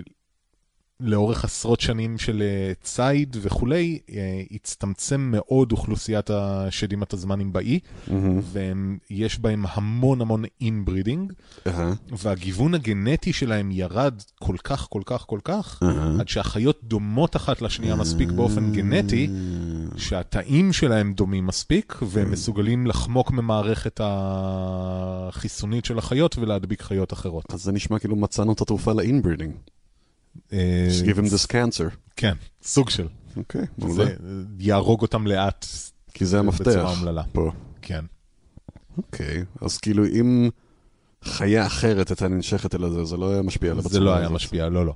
לאורך עשרות שנים של אה, ציד וכולי, אה, הצטמצם מאוד אוכלוסיית השדים התזמנים באי. ויש בהם המון המון inbreeding, והגיוון הגנטי שלהם ירד כל כך, כל כך, כל כך. עד שהחיות דומות אחת לשנייה מספיק באופן גנטי, שהתאים שלהם דומים מספיק, והם מסוגלים לחמוק ממערכת החיסונית של החיות ולהדביק חיות אחרות. אז זה נשמע כאילו מצאנו את התרופה ל inbreeding. אה, Just give him this cancer. כן, סוג של. אוקיי, מעולה. זה יהרוג אותם לאט כי זה המפתח. בצורה אומללה. פה. כן. אוקיי, אז כאילו אם חיה אחרת הייתה ננשכת אל זה, זה לא היה משפיע עליו זה בצורה לא היה הזאת. משפיע, לא, לא.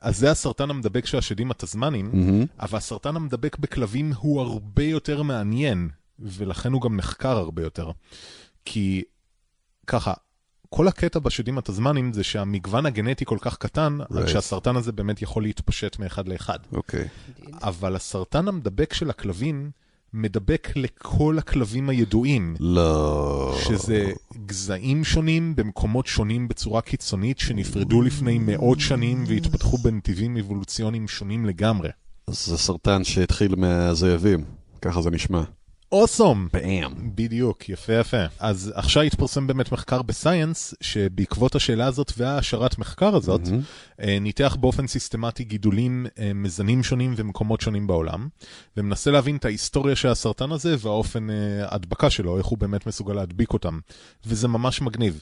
אז זה הסרטן המדבק של השדים התזמנים, מהמם. אבל הסרטן המדבק בכלבים הוא הרבה יותר מעניין, ולכן הוא גם נחקר הרבה יותר. כי ככה, כל הקטע בשדים התזמנים זה שהמגוון הגנטי כל כך קטן, right. שהסרטן הזה באמת יכול להתפשט מאחד לאחד. אוקיי. אבל הסרטן המדבק של הכלבים מדבק לכל הכלבים הידועים. לא. שזה גזעים שונים במקומות שונים בצורה קיצונית שנפרדו לפני מאות שנים והתפתחו בנתיבים אבולוציוניים שונים לגמרי. זה סרטן שהתחיל מהזאבים, ככה זה נשמע. אוסום! באם. בדיוק, יפה יפה. אז עכשיו התפרסם באמת מחקר בסייאנס, שבעקבות השאלה הזאת וההשערת מחקר הזאת, אה, ניתח באופן סיסטמטי גידולים אה, מזנים שונים ומקומות שונים בעולם, ומנסה להבין את ההיסטוריה של הסרטן הזה והאופן אה, ההדבקה שלו, איך הוא באמת מסוגל להדביק אותם. וזה ממש מגניב.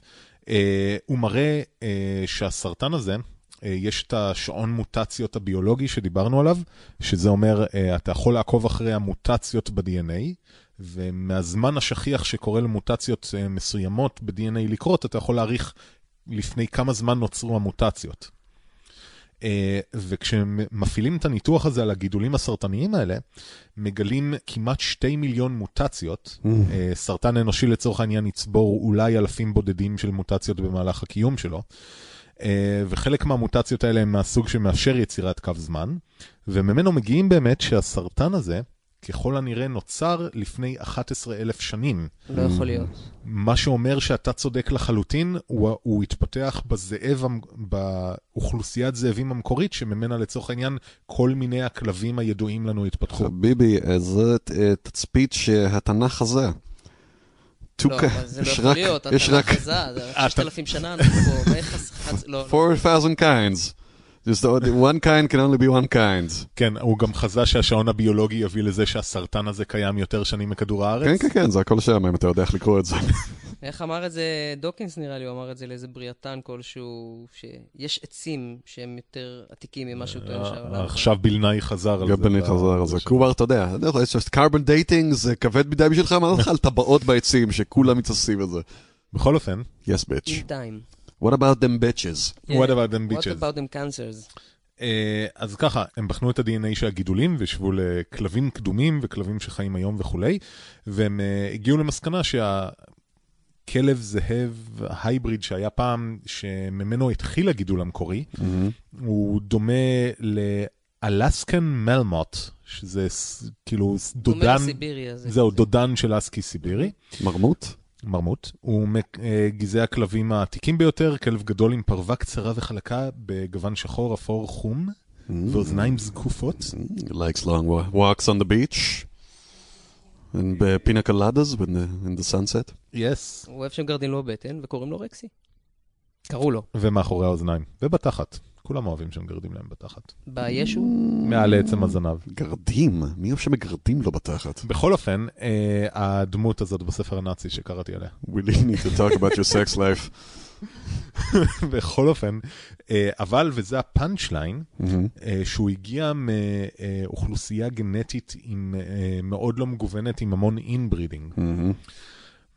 הוא מראה אה, שהסרטן הזה, יש את השעון מוטציות הביולוגי שדיברנו עליו, שזה אומר, אתה יכול לעקוב אחרי המוטציות ב-DNA, ומהזמן השכיח שקורה למוטציות אה, מסוימות ב-DNA לקרות, אתה יכול להעריך לפני כמה זמן נוצרו המוטציות. אה, וכשמפעילים את הניתוח הזה על הגידולים הסרטניים האלה, מגלים כמעט שתי מיליון מוטציות. אה, סרטן אנושי לצורך העניין יצבור אולי אלפים בודדים של מוטציות במהלך הקיום שלו. וחלק מהמוטציות האלה הם מהסוג שמאפשר יצירת קו זמן, וממנו מגיעים באמת שהסרטן הזה, ככל הנראה נוצר לפני 11 אלף שנים. לא יכול להיות. מה שאומר שאתה צודק לחלוטין, הוא, הוא התפתח בזאב, באוכלוסיית זאבים המקורית, שממנה לצורך העניין כל מיני הכלבים הידועים לנו התפתחו. ביבי, זה תצפית שהתנ"ך הזה. לא, אבל זה לא יכול להיות, יש התנ"ך רק חזה, זה רק 6,000 שנה אנחנו פה, מה חס- חס- לא, לא. 4,000 kinds. Just one kind can only be one kind. כן, הוא גם חזה שהשעון הביולוגי יביא לזה שהסרטן הזה קיים יותר שנים מכדור הארץ. כן, כן, כן, זה הכל שם, אם אתה יודע איך לקרוא את זה. איך אמר את זה דוקינס נראה לי, הוא אמר את זה לאיזה בריאתן כלשהו, שיש עצים שהם יותר עתיקים ממה שהוא טוען שהעולם. אה, עכשיו ביל נאי חזר על זה. גם בני ב- חזר על זה. כבר, אתה יודע, יש carbon dating זה כבד מדי בשבילך, מה לך על טבעות בעצים שכולם מתעסקים בזה. בכל אופן, yes bitch. What about them bitches? what about them What bitches? about them cancers? אה, אז ככה, הם בחנו את ה-DNA של הגידולים והשוו לכלבים קדומים וכלבים שחיים היום וכולי, והם אה, הגיעו למסקנה שהכלב זהב הייבריד שהיה פעם, שממנו התחיל הגידול המקורי, הוא דומה לאלסקן מלמוט, שזה כאילו ס- דומה דודן, לסיבירי. זהו, דודן של אסקי סיבירי. מרמוט? מרמוט. הוא מגזעי הכלבים העתיקים ביותר, כלב גדול עם פרווה קצרה וחלקה בגוון שחור, אפור, חום, ואוזניים זקופות. likes long wa- walks on the beach. And pina coladas in the, in the sunset. יס. הוא אוהב שהם גרדים לו בבטן וקוראים לו רקסי. קראו לו. ומאחורי האוזניים. ובתחת. כולם אוהבים שהם גרדים להם בתחת. בישו? מעל עצם הזנב. גרדים? מי אוהב שמגרדים לו בתחת? בכל אופן, אה, הדמות הזאת בספר הנאצי שקראתי עליה. We really need to talk about your sex life. בכל אופן, אה, אבל, וזה ה punch line, Mhm. אה, שהוא הגיע מאוכלוסייה גנטית עם, אה, מאוד לא מגוונת, עם המון inbreeding. Mhm.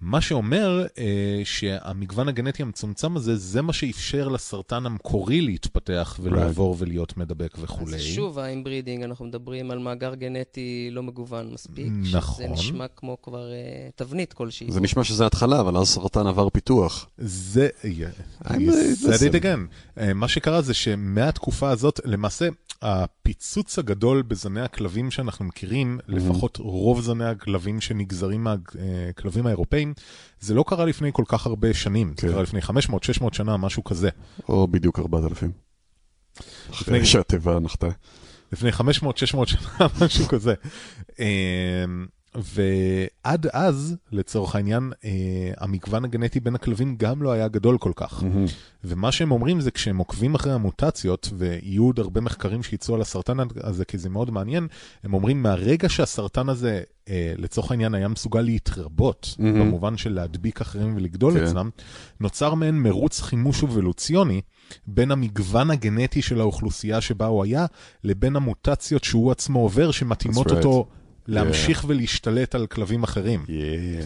מה שאומר אה, שהמגוון הגנטי המצומצם הזה, זה מה שאפשר לסרטן המקורי להתפתח ולעבור ולהיות מדבק וכולי. אז שוב, ה inbreeding, אנחנו מדברים על מאגר גנטי לא מגוון מספיק. נכון. שזה נשמע כמו כבר אה, תבנית כלשהי. זה נשמע שזה התחלה, אבל אז סרטן עבר פיתוח. זה, you I'm- said listen. it again. אה, מה שקרה זה שמהתקופה הזאת, למעשה, הפיצוץ הגדול בזני הכלבים שאנחנו מכירים, לפחות רוב זני הכלבים שנגזרים מהכלבים האירופאים, זה לא קרה לפני כל כך הרבה שנים. זה כן. קרה לפני 500-600 שנה, משהו כזה. או בדיוק 4,000. לפני- אחרי שהתיבה נחתה. לפני 500-600 שנה, משהו כזה. ועד אז, לצורך העניין, אה, המגוון הגנטי בין הכלבים גם לא היה גדול כל כך. ומה שהם אומרים זה כשהם עוקבים אחרי המוטציות, ויהיו עוד הרבה מחקרים שיצאו על הסרטן הזה, כי זה מאוד מעניין, הם אומרים מהרגע שהסרטן הזה, אה, לצורך העניין, היה מסוגל להתרבות, מהמם. במובן של להדביק אחרים ולגדול כן. אצלם, נוצר מעין מרוץ חימוש אבולוציוני בין המגוון הגנטי של האוכלוסייה שבה הוא היה, לבין המוטציות שהוא עצמו עובר, שמתאימות right. אותו להמשיך ולהשתלט על כלבים אחרים. Yeah.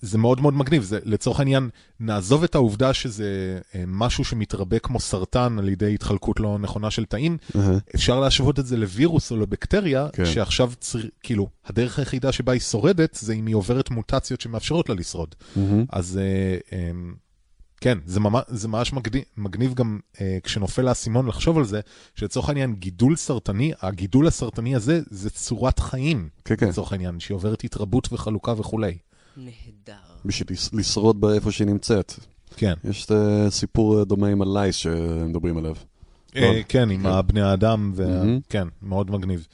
זה מאוד מאוד מגניב, זה לצורך העניין, נעזוב את העובדה שזה אה, משהו שמתרבה כמו סרטן על ידי התחלקות לא נכונה של תאים, אהה. אפשר להשוות את זה לווירוס או לבקטריה, כן. שעכשיו צר... כאילו, הדרך היחידה שבה היא שורדת, זה אם היא עוברת מוטציות שמאפשרות לה לשרוד. מהמם. אז אה, אה, כן, זה ממש, זה ממש מגניב, מגניב גם אה, כשנופל האסימון לחשוב על זה, שלצורך העניין גידול סרטני, הגידול הסרטני הזה זה צורת חיים, כן, כן. לצורך העניין, שהיא עוברת התרבות וחלוקה וכולי. נהדר. בשביל לש- לשרוד באיפה שהיא נמצאת. כן. יש את הסיפור דומה עם הלייס שמדברים עליו. אה, כן, עם כן. הבני האדם, וה- מהמם. כן, מאוד מגניב.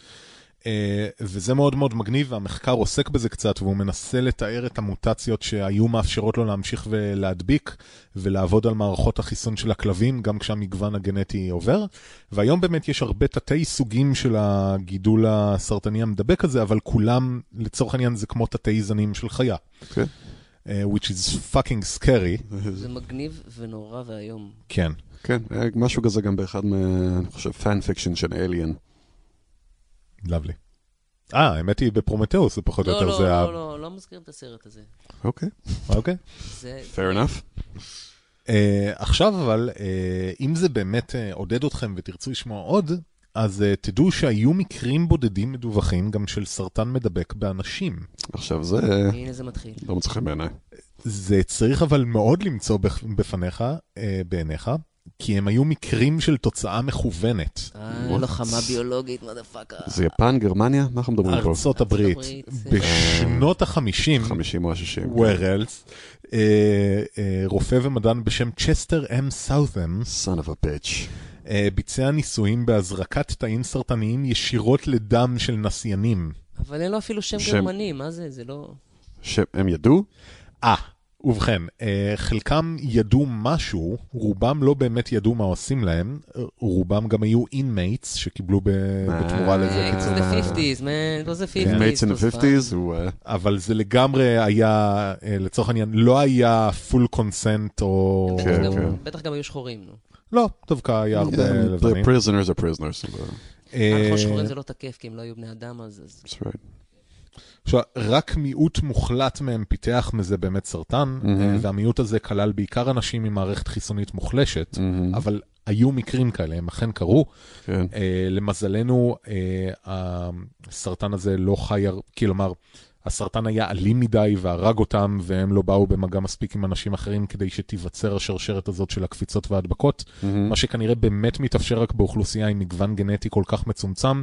אה, וזה מאוד מאוד מגניב, והמחקר עוסק בזה קצת, והוא מנסה לתאר את המוטציות שהיו מאפשרות לו להמשיך ולהדביק, ולעבוד על מערכות החיסון של הכלבים, גם כשהמגוון הגנטי עובר. והיום באמת יש הרבה תתי סוגים של הגידול הסרטני המדבק הזה, אבל כולם, לצורך העניין, זה כמו תתי זנים של חיה. כן. אה, which is fucking scary. זה מגניב ונורא ואיום. כן. כן, היה משהו כזה גם באחד. אני חושב, fan fiction של Alien. Lovely. אה, האמת היא בפרומטאוס, זה פחות או לא, יותר לא, זה ה... לא, לא, לא מזכירים את הסרט הזה. אוקיי, אוקיי. זה... fair enough. Uh, עכשיו אבל, uh, אם זה באמת uh, עודד אתכם ותרצו לשמוע עוד, אז uh, תדעו שהיו מקרים בודדים מדווחים גם של סרטן מדבק באנשים. עכשיו זה הנה זה מתחיל. לא חן בעיניי. זה צריך אבל מאוד למצוא בפ- בפניך, uh, בעיניך, כי הם היו מקרים של תוצאה מכוונת. אה? לוחמה ביולוגית, מה the fuck. זה יפן, גרמניה? מה אנחנו מדברים פה? ארצות הברית. בשנות החמישים, 50 או ה-60. where else, uh, uh, רופא ומדען בשם צ'סטר אם סאות'ם, son of a bitch. אה, ביצע ניסויים בהזרקת תאים סרטניים ישירות לדם של נסיינים. אבל אין לו אפילו שם. גרמני, מה זה? זה לא... שהם ידעו? אה, ובכן, אה, חלקם ידעו משהו, רובם לא באמת ידעו מה עושים להם, אה, רובם גם היו inmates שקיבלו ב- בתמורה לזה אה, קיצור. It's the 50's, man, it was the 50's. Mates in it the was 50's? הוא... אה, אבל זה לגמרי היה, אה, לצורך העניין, לא היה full consent או... כן, גם- כן. בטח גם היו שחורים, נו. לא, דווקא היה הרבה לבנים. the prisoners are prisoners. אה, אה, נכון, שחורים זה לא תקף, כי הם לא היו בני אדם, אז... עכשיו, רק מיעוט מוחלט מהם פיתח מזה באמת סרטן. אה, והמיעוט הזה כלל בעיקר אנשים עם מערכת חיסונית מוחלשת, מהמם. אבל היו מקרים כאלה, הם אכן קרו. כן. אה, למזלנו, אה, הסרטן הזה לא חי, כלומר, הסרטן היה אלים מדי והרג אותם, והם לא באו במגע מספיק עם אנשים אחרים כדי שתיווצר השרשרת הזאת של הקפיצות וההדבקות, מהמם. מה שכנראה באמת מתאפשר רק באוכלוסייה עם מגוון גנטי כל כך מצומצם,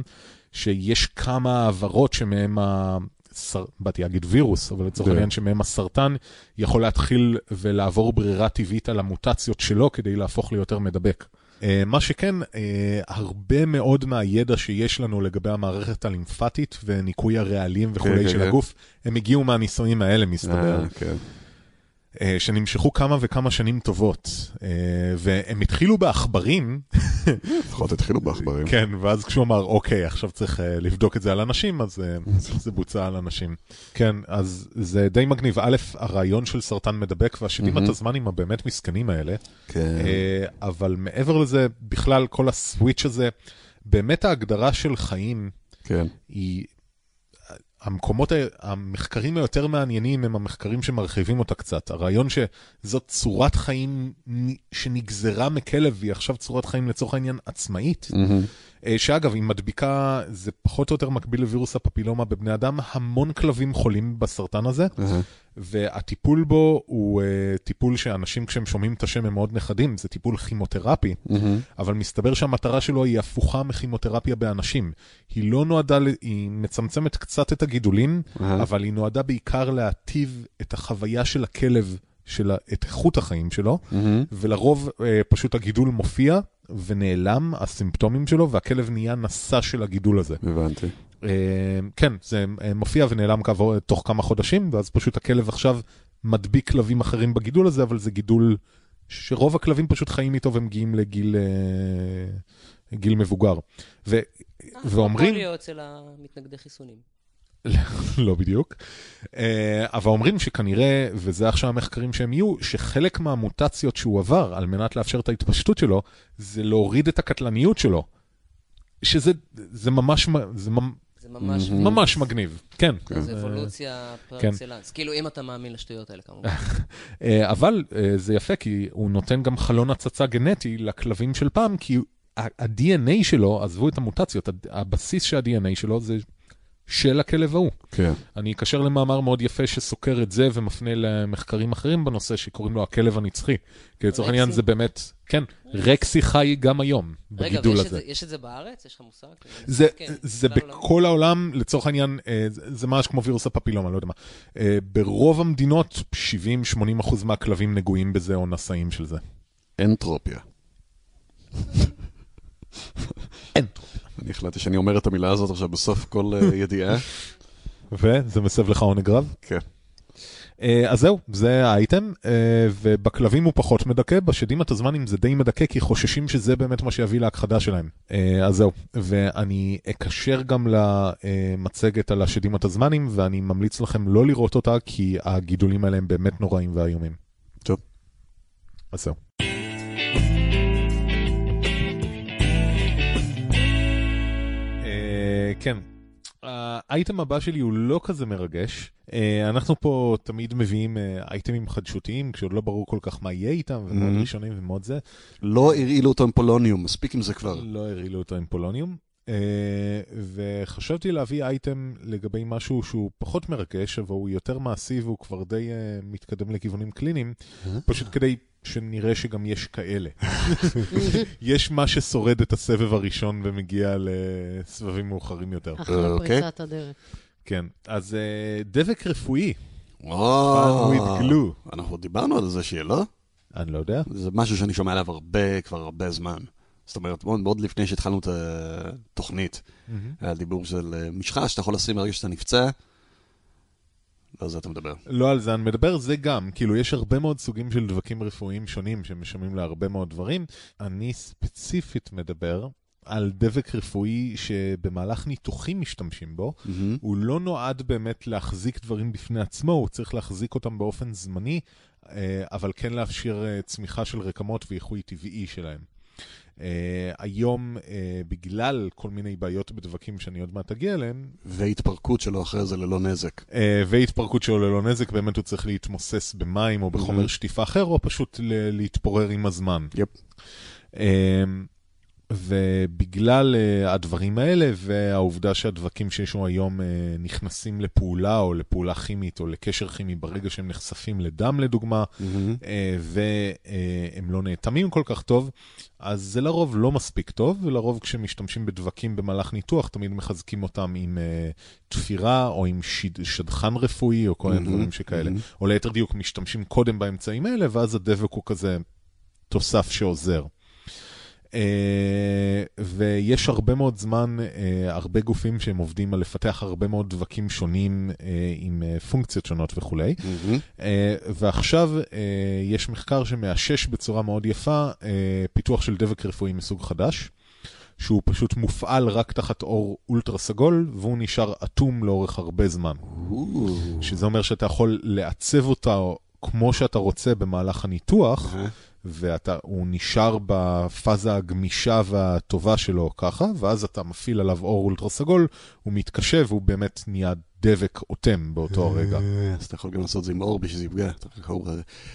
שיש כמה העברות שמהם ה... סר... באתי להגיד וירוס, אבל לצורך כן. העניין שמהם הסרטן יכול להתחיל ולעבור ברירה טבעית על המוטציות שלו כדי להפוך ליותר מדבק. אה, מה שכן, אה, הרבה מאוד מהידע שיש לנו לגבי המערכת הלימפטית וניקוי הרעלים וכולי כן, של כן. הגוף, הם הגיעו מהניסויים האלה, מסתבר. אה, שנמשכו כמה וכמה שנים טובות, אה, והם התחילו בעכברים, לפחות התחילו בעכברים. כן, ואז כשהוא אמר, אוקיי, עכשיו צריך אה, לבדוק את זה על אנשים, אז זה בוצע על אנשים. כן, אז זה די מגניב. א', הרעיון של סרטן מדבק, והשדים. התזמנים הבאמת מסכנים האלה, כן. אבל מעבר לזה, בכלל, כל הסוויץ' הזה, באמת ההגדרה של חיים כן. היא... המקומות, המחקרים היותר מעניינים הם המחקרים שמרחיבים אותה קצת. הרעיון שזאת צורת חיים שנגזרה מכלב, והיא עכשיו צורת חיים לצורך העניין עצמאית, מהמם. אה, שאגב, היא מדביקה, זה פחות או יותר מקביל לווירוס הפפילומה בבני אדם, המון כלבים חולים בסרטן הזה. והטיפול בו הוא uh, טיפול שאנשים כשהם שומעים את השם הם מאוד נחדים, זה טיפול כימותרפי. אבל מסתבר שהמטרה שלו היא הפוכה מכימותרפיה באנשים. היא לא נועדה, היא מצמצמת קצת את הגידולים. אבל היא נועדה בעיקר להטיב את החוויה של הכלב, של את איכות החיים שלו, מהמם. ולרוב אה, פשוט הגידול מופיע ונעלם, הסימפטומים שלו, והכלב נהיה נשא של הגידול הזה. הבנתי. אה, כן, זה אה, מופיע ונעלם כעבור, תוך כמה חודשים, ואז פשוט הכלב עכשיו מדביק כלבים אחרים בגידול הזה, אבל זה גידול שרוב הכלבים פשוט חיים איתו ומגיעים לגיל אה, גיל מבוגר. ו, ואומרים... יכול להיות אצל המתנגדי חיסונים. לא בדיוק. אה, אבל אומרים שכנראה, וזה עכשיו המחקרים שהם יהיו, שחלק מהמוטציות שהוא עבר על מנת לאפשר את ההתפשטות שלו, זה להוריד את הקטלניות שלו. שזה זה ממש, זה ממ- זה ממש... ממש מגניב, כן. זה אה, אבולוציה פר כן. אקסלנס. כאילו, אם אתה מאמין לשטויות האלה, כמובן. אה, אבל אה, זה יפה, כי הוא נותן גם חלון הצצה גנטי לכלבים של פעם, כי ה-DNA שלו, עזבו את המוטציות, הבסיס של ה-DNA שלו זה של הכלב ההוא. כן. אני אקשר למאמר מאוד יפה שסוקר את זה ומפנה למחקרים אחרים בנושא שקוראים לו הכלב הנצחי. כי לצורך? העניין זה באמת, כן, רקסי חי גם היום רגע, בגידול ויש הזה. זה- יש את זה בארץ? יש לך מושג? זה, כן, זה. בכל העולם, לצורך העניין, אה, זה ממש כמו וירוס הפפילומה, לא יודע מה. אה, ברוב המדינות, 70-80 אחוז מהכלבים נגועים בזה או נשאים של זה. אנטרופיה. אני החלטתי שאני אומר את המילה הזאת עכשיו בסוף כל אה, ידיעה. וזה מסב לך עונג רב? כן. אה, אז זהו, זה האייטם, אה, ובכלבים הוא פחות מדכא, בשדים התזמנים זה די מדכא, כי חוששים שזה באמת מה שיביא להכחדה שלהם. אז זהו, ואני אקשר גם למצגת על השדים התזמנים, ואני ממליץ לכם לא לראות אותה, כי הגידולים האלה הם באמת נוראים ואיומים. טוב. אז זהו. כן, האייטם הבא שלי הוא לא כזה מרגש. אה, אנחנו פה תמיד מביאים אה, אייטמים חדשותיים, כשעוד לא ברור כל כך מה יהיה איתם, ומאוד. ראשונים ומאוד זה. לא הרעילו אותו עם פולוניום, מספיק עם זה כבר. לא הרעילו אותו עם פולוניום. אה, וחשבתי להביא אייטם לגבי משהו שהוא פחות מרגש, אבל הוא יותר מעשי והוא כבר די מתקדם לכיוונים קליניים, פשוט כדי שנראה שגם יש כאלה. יש מה ששורד את הסבב הראשון ומגיע לסבבים מאוחרים יותר. אחלה אוקיי. פריצת הדרך. כן, אז אה, דבק רפואי, וואו. אנחנו דיברנו על זה שיהיה, לא? אני לא יודע. זה משהו שאני שומע עליו הרבה, כבר הרבה זמן. זאת אומרת, מאוד, מאוד לפני שהתחלנו את התוכנית, היה דיבור של אה, משחה שאתה יכול לשים ברגע שאתה נפצע, לא על זה אתה מדבר. לא על זה אני מדבר, זה גם, כאילו יש הרבה מאוד סוגים של דבקים רפואיים שונים שמשלמים להרבה מאוד דברים. אני ספציפית מדבר על דבק רפואי שבמהלך ניתוחים משתמשים בו. מהמם. הוא לא נועד באמת להחזיק דברים בפני עצמו, הוא צריך להחזיק אותם באופן זמני, אה, אבל כן לאפשר אה, צמיחה של רקמות ואיחוי טבעי שלהם. Uh, היום, uh, בגלל כל מיני בעיות בדבקים שאני עוד מעט אגיע אליהם, והתפרקות שלו אחרי זה ללא נזק. uh, והתפרקות שלו ללא נזק, באמת הוא צריך להתמוסס במים או בחומר מהמם. שטיפה אחר, או פשוט ל- להתפורר עם הזמן. יפ. Uh, ובגלל uh, הדברים האלה, והעובדה שהדבקים שיש לנו היום uh, נכנסים לפעולה או לפעולה כימית או לקשר כימי ברגע שהם נחשפים לדם לדוגמה, מהמם. אה, והם לא נאטמים כל כך טוב, אז זה לרוב לא מספיק טוב, ולרוב כשמשתמשים בדבקים במהלך ניתוח, תמיד מחזקים אותם עם אה, תפירה או עם שד, שדכן רפואי או כל מיני מהמם, דברים שכאלה. מהמם. או ליתר דיוק, משתמשים קודם באמצעים האלה, ואז הדבק הוא כזה תוסף שעוזר. Uh, ויש הרבה מאוד זמן, uh, הרבה גופים שהם עובדים על לפתח הרבה מאוד דבקים שונים uh, עם פונקציות שונות וכולי. ועכשיו יש מחקר שמאשש בצורה מאוד יפה פיתוח של דבק רפואי מסוג חדש, שהוא פשוט מופעל רק תחת אור אולטרה סגול, והוא נשאר אטום לאורך הרבה זמן. שזה אומר שאתה יכול לעצב אותה כמו שאתה רוצה במהלך הניתוח, אה, והוא נשאר בפאזה הגמישה והטובה שלו ככה, ואז אתה מפעיל עליו אור אולטרה סגול, הוא מתקשה והוא באמת נהיה דבק אוטם באותו הרגע. אה, אז אתה יכול גם לעשות את זה עם אור בשביל שזה יפגע.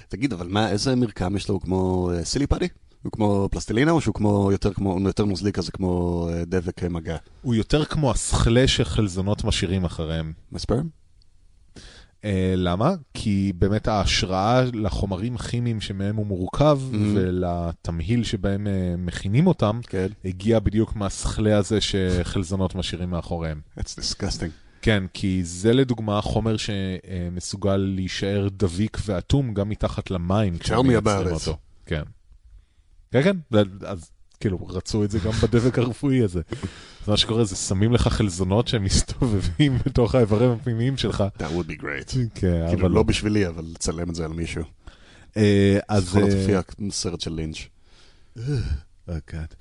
תגיד, אבל מה, איזה מרקם יש לו? הוא כמו אה, סיליפאדי? הוא כמו פלסטלינה או שהוא כמו יותר כמו, יותר נוזלי כזה כמו אה, דבק מגע? הוא יותר כמו הסכלה שחלזונות משאירים אחריהם. מספרם? Uh, למה? כי באמת ההשראה לחומרים כימיים שמהם הוא מורכב Mhm. ולתמהיל שבהם uh, מכינים אותם, כן. הגיע בדיוק מהסכלה הזה שחלזונות משאירים מאחוריהם. That's disgusting. כן, כי זה לדוגמה חומר שמסוגל להישאר דביק ואטום גם מתחת למים. Tell me about it. כן. כן, כן, אז כאילו רצו את זה גם בדבק הרפואי הזה. אז מה שקורה זה שמים לך חלזונות שהם מסתובבים בתוך האיברים הפנימיים שלך. That would be great. כן, כאילו אבל לא בשבילי, אבל לצלם את זה על מישהו. אה, אז... יכול להיות אה, הופיע סרט של לינץ'. Oh.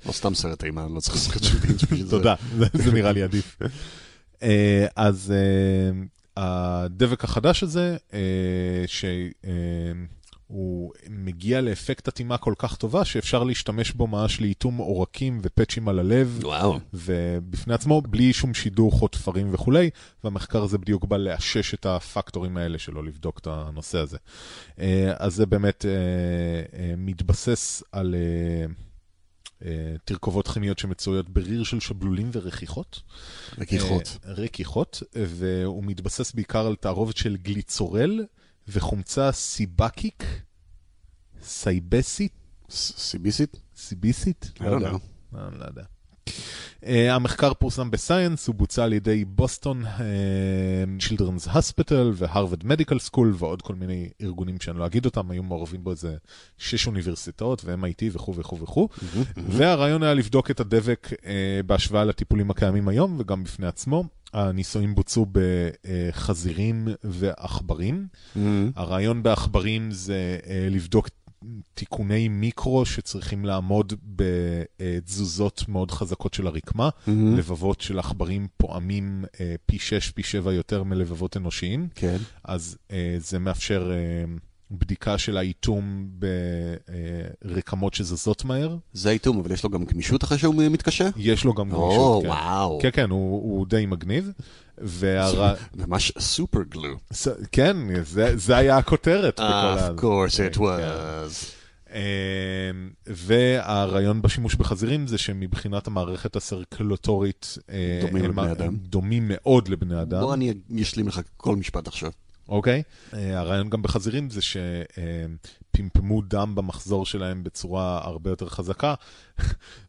לא סתם סרט אימה, אני לא צריך סרט של לינץ' בשביל זה. תודה, זה- נראה לי עדיף. אה, אז אה, הדבק החדש הזה, שהוא מגיע לאפקט אטימה כל כך טובה, שאפשר להשתמש בו ממש לאיתום עורקים ופאצ'ים על הלב, וואו. ובפני עצמו, בלי שום שידוך או תפרים וכולי, והמחקר הזה בדיוק בא לאשש את הפקטורים האלה שלו, לבדוק את הנושא הזה. אה, אז זה באמת אה, אה, מתבסס על... תרכובות כימיות שמצויות בריר של שבלולים ורכיכות. רכיכות. אה, רכיכות, והוא מתבסס בעיקר על תערובת של גליצורל וחומצה סיבקיק, סייבסית, סיביסית? סיביסית? לא יודע. אני לא יודע. Uh, המחקר פורסם ב Science, הוא בוצע על ידי Boston Children's Hospital ו Harvard Medical School ועוד כל מיני ארגונים שאני לא אגיד אותם, היו מעורבים בו איזה שש אוניברסיטאות ו-MIT וכו' וכו' וכו'. והרעיון היה לבדוק את הדבק uh, בהשוואה לטיפולים הקיימים היום וגם בפני עצמו. הניסויים בוצעו בחזירים ועכברים. Mm-hmm. הרעיון בעכברים זה לבדוק תיקוני מיקרו שצריכים לעמוד בתזוזות מאוד חזקות של הרקמה. Mm-hmm. לבבות של עכברים פועמים אה, פי 6, פי 7 יותר מלבבות אנושיים. כן. אז אה, זה מאפשר אה, בדיקה של האיתום ברקמות שזזות מהר. זה האיתום, אבל יש לו גם גמישות אחרי שהוא מתקשה? יש לו גם או, גמישות, כן. וואו. כן, כן, הוא, הוא די מגניב. והר... ממש סופר גלו. כן, זה, זה היה הכותרת. Of course כן, it was. אמ, והרעיון בשימוש בחזירים זה שמבחינת המערכת הסרקולטורית, אה, דומים לבני אדם. דומים מאוד לבני אדם. בוא אני אשלים לך כל משפט עכשיו. אוקיי? אה, הרעיון גם בחזירים זה שפמפמו דם במחזור שלהם בצורה הרבה יותר חזקה,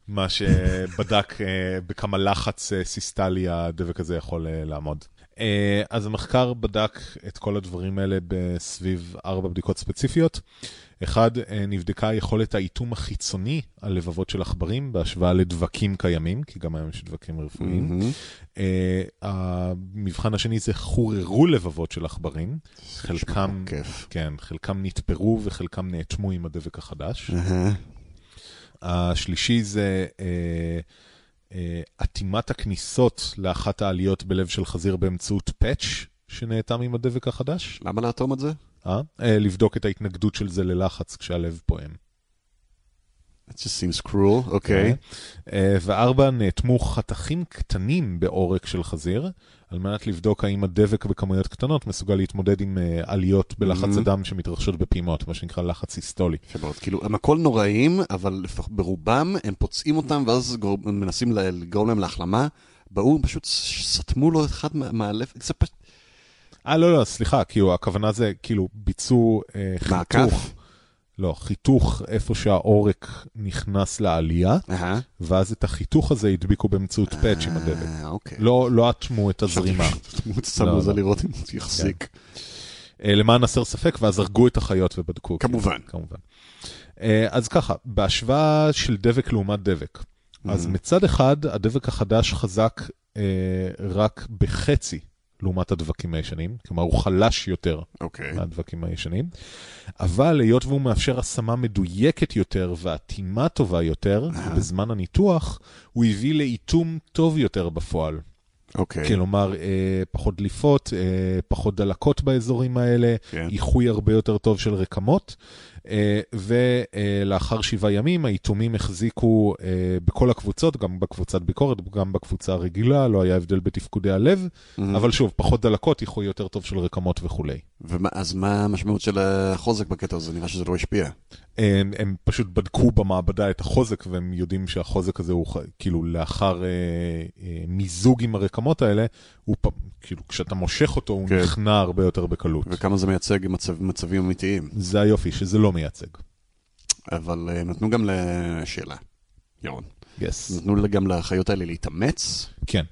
מה שבדק אה, בכמה לחץ אה, סיסטלי הדבק הזה יכול אה, לעמוד. אה, אז המחקר בדק את כל הדברים האלה בסביב ארבע בדיקות ספציפיות. אחד, אה, נבדקה יכולת האיתום החיצוני על לבבות של עכברים בהשוואה לדבקים קיימים, כי גם היום יש דבקים רפואיים. מהמם. אה, המבחן השני זה חוררו לבבות של עכברים. חלקם. כן, חלקם נתפרו וחלקם נאטמו עם הדבק החדש. אהה. השלישי זה אה, אטימת הכניסות לאחת העליות בלב של חזיר באמצעות פאץ' שנאטם עם הדבק החדש. למה לאטום את זה? אה? אה, לבדוק את ההתנגדות של זה ללחץ כשהלב פועם. It just seems cruel, אוקיי. אה, וארבע, נאטמו חתכים קטנים בעורק של חזיר, על מנת לבדוק האם הדבק בכמויות קטנות מסוגל להתמודד עם אה, עליות בלחץ Mhm. הדם שמתרחשות בפעימות, מה שנקרא לחץ היסטולי. מאוד. כאילו, הם הכל נוראים, אבל לפח- ברובם הם פוצעים אותם, ואז גור- מנסים לגרום להם להחלמה. באו, פשוט סתמו לו אחד מה- מהלב. זה פשוט... אה, לא, לא, סליחה, כאילו, הכוונה זה, כאילו, ביצעו אה, מעקף? לא, חיתוך איפה שהעורק נכנס לעלייה. ואז את החיתוך הזה הדביקו באמצעות פאץ' עם הדבק. אה, אוקיי. לא, לא אטמו את הזרימה. שמו לא, זה לא. לראות אם הוא יחזיק. אה, למען הסר ספק, ואז הרגו את החיות ובדקו. כמובן. כמובן. אה, אז ככה, בהשוואה של דבק לעומת דבק, אז מצד אחד, הדבק החדש חזק אה, רק בחצי לעומת הדבקים הישנים, כלומר הוא חלש יותר אוקיי. מהדבקים הישנים, אבל היות והוא מאפשר השמה מדויקת יותר ואטימה טובה יותר, בזמן הניתוח, הוא הביא לאיתום טוב יותר בפועל. אוקיי. כלומר, אה, פחות דליפות, אה, פחות דלקות באזורים האלה, כן. איחוי הרבה יותר טוב של רקמות, ולאחר שבעה ימים היתומים החזיקו אה, בכל הקבוצות, גם בקבוצת ביקורת, גם בקבוצה הרגילה, לא היה הבדל בתפקודי הלב, אבל שוב, פחות דלקות, איחוי יותר טוב של רקמות וכולי. אז מה המשמעות של החוזק בקטע הזה? נראה שזה לא השפיע. הם, הם פשוט בדקו במעבדה את החוזק, והם יודעים שהחוזק הזה הוא כאילו לאחר אה, אה, מיזוג עם הרקמות האלה, הוא פ... כאילו כשאתה מושך אותו הוא כן. נכנע הרבה יותר בקלות. וכמה זה מייצג מצב, מצבים אמיתיים. זה היופי, שזה לא מייצג. אבל אה, נתנו גם לשאלה, ירון. יס. נתנו גם לחיות האלה להתאמץ. כן.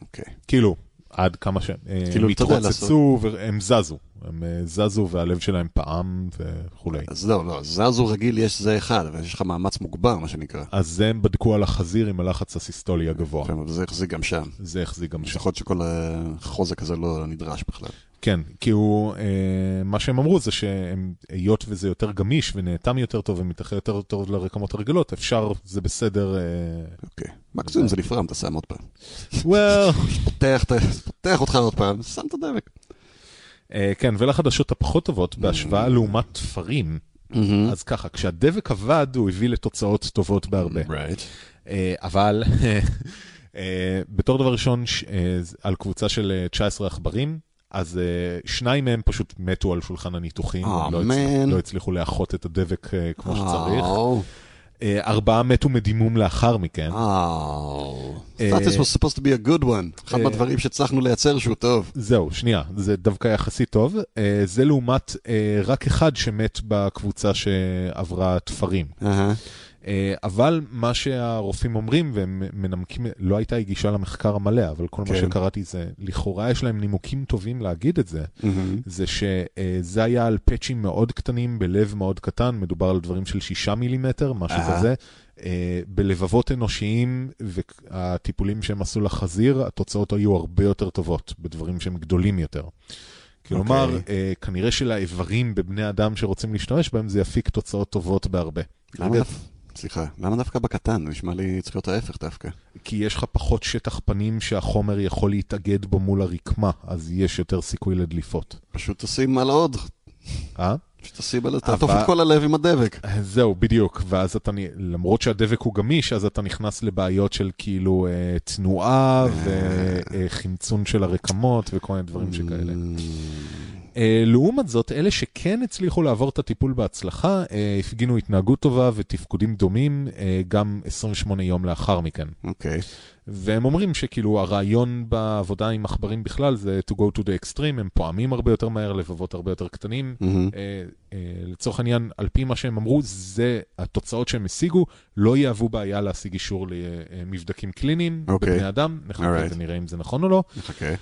אוקיי. כאילו, עד כמה שהם כאילו, כאילו, התרוצצו והם זזו. הם אה, זזו והלב שלהם פעם וכולי. אז לא, לא, זזו רגיל יש זה אחד, אבל יש לך מאמץ מוגבר, מה שנקרא. אז הם בדקו על החזיר עם הלחץ הסיסטולי הגבוה. אבל זה החזיק גם שם. זה החזיק גם שם. יכול להיות שכל החוזק הזה לא נדרש בכלל. כן, כי הוא, אה, מה שהם אמרו זה שהיות וזה יותר גמיש ונאטם יותר טוב ומתאחה יותר טוב לרקמות הרגילות, אפשר, זה בסדר. אה, אוקיי. מקסימום זה נפרם, אתה שם עוד פעם. well, פותח, פותח אותך עוד פעם, שם את הדבק. אה, כן, ולחדשות הפחות טובות, בהשוואה לעומת תפרים, אז ככה, כשהדבק עבד, הוא הביא לתוצאות טובות בהרבה. Right. אה, אבל אה, בתור דבר ראשון, ש- אה, על קבוצה של אה, 19 עכברים, אז אה, שניים מהם פשוט מתו על שולחן הניתוחים, Oh, לא, man. לא הצליחו לאחות את הדבק אה, כמו שצריך. Oh, אה, ארבעה מתו מדימום לאחר מכן. thought this was supposed to be a good one. אחד מהדברים שהצלחנו לייצר שהוא טוב. זהו, שנייה, זה דווקא יחסית טוב. אה, זה לעומת אה, רק אחד שמת בקבוצה שעברה תפרים. אה, אבל מה שהרופאים אומרים, והם מנמקים, לא הייתה גישה למחקר המלא, אבל כל מה כן. שקראתי זה, לכאורה יש להם נימוקים טובים להגיד את זה, מהמם. זה שזה היה על פאצ'ים מאוד קטנים בלב מאוד קטן, מדובר על דברים של שישה מילימטר, משהו אהה. כזה. אה, בלבבות אנושיים והטיפולים שהם עשו לחזיר, התוצאות היו הרבה יותר טובות בדברים שהם גדולים יותר. כלומר, אוקיי. אה, כנראה שלאיברים בבני אדם שרוצים להשתמש בהם, זה יפיק תוצאות טובות בהרבה. למה דווקא? סליחה, למה דווקא בקטן? נשמע לי צריך להיות ההפך דווקא. כי יש לך פחות שטח פנים שהחומר יכול להתאגד בו מול הרקמה, אז יש יותר סיכוי לדליפות. פשוט תשים על עוד. אה? פשוט תשים על... אבל- תעטוף את כל הלב עם הדבק. זהו, בדיוק, ואז אתה, למרות שהדבק הוא גמיש, אז אתה נכנס לבעיות של כאילו אה, תנועה וחמצון של הרקמות וכל מיני דברים שכאלה. אה, לעומת זאת, אלה שכן הצליחו לעבור את הטיפול בהצלחה, אה, הפגינו התנהגות טובה ותפקודים דומים אה, גם 28 יום לאחר מכן. אוקיי. והם אומרים שכאילו הרעיון בעבודה עם עכברים בכלל זה to go to the extreme, הם פועמים הרבה יותר מהר, לבבות הרבה יותר קטנים. מהמם. אה, אה, לצורך העניין, על פי מה שהם אמרו, זה התוצאות שהם השיגו, לא יהוו בעיה להשיג אישור למבדקים קליניים אוקיי. בבני אדם, נחכה Alright. ונראה אם זה נכון או לא. נחכה.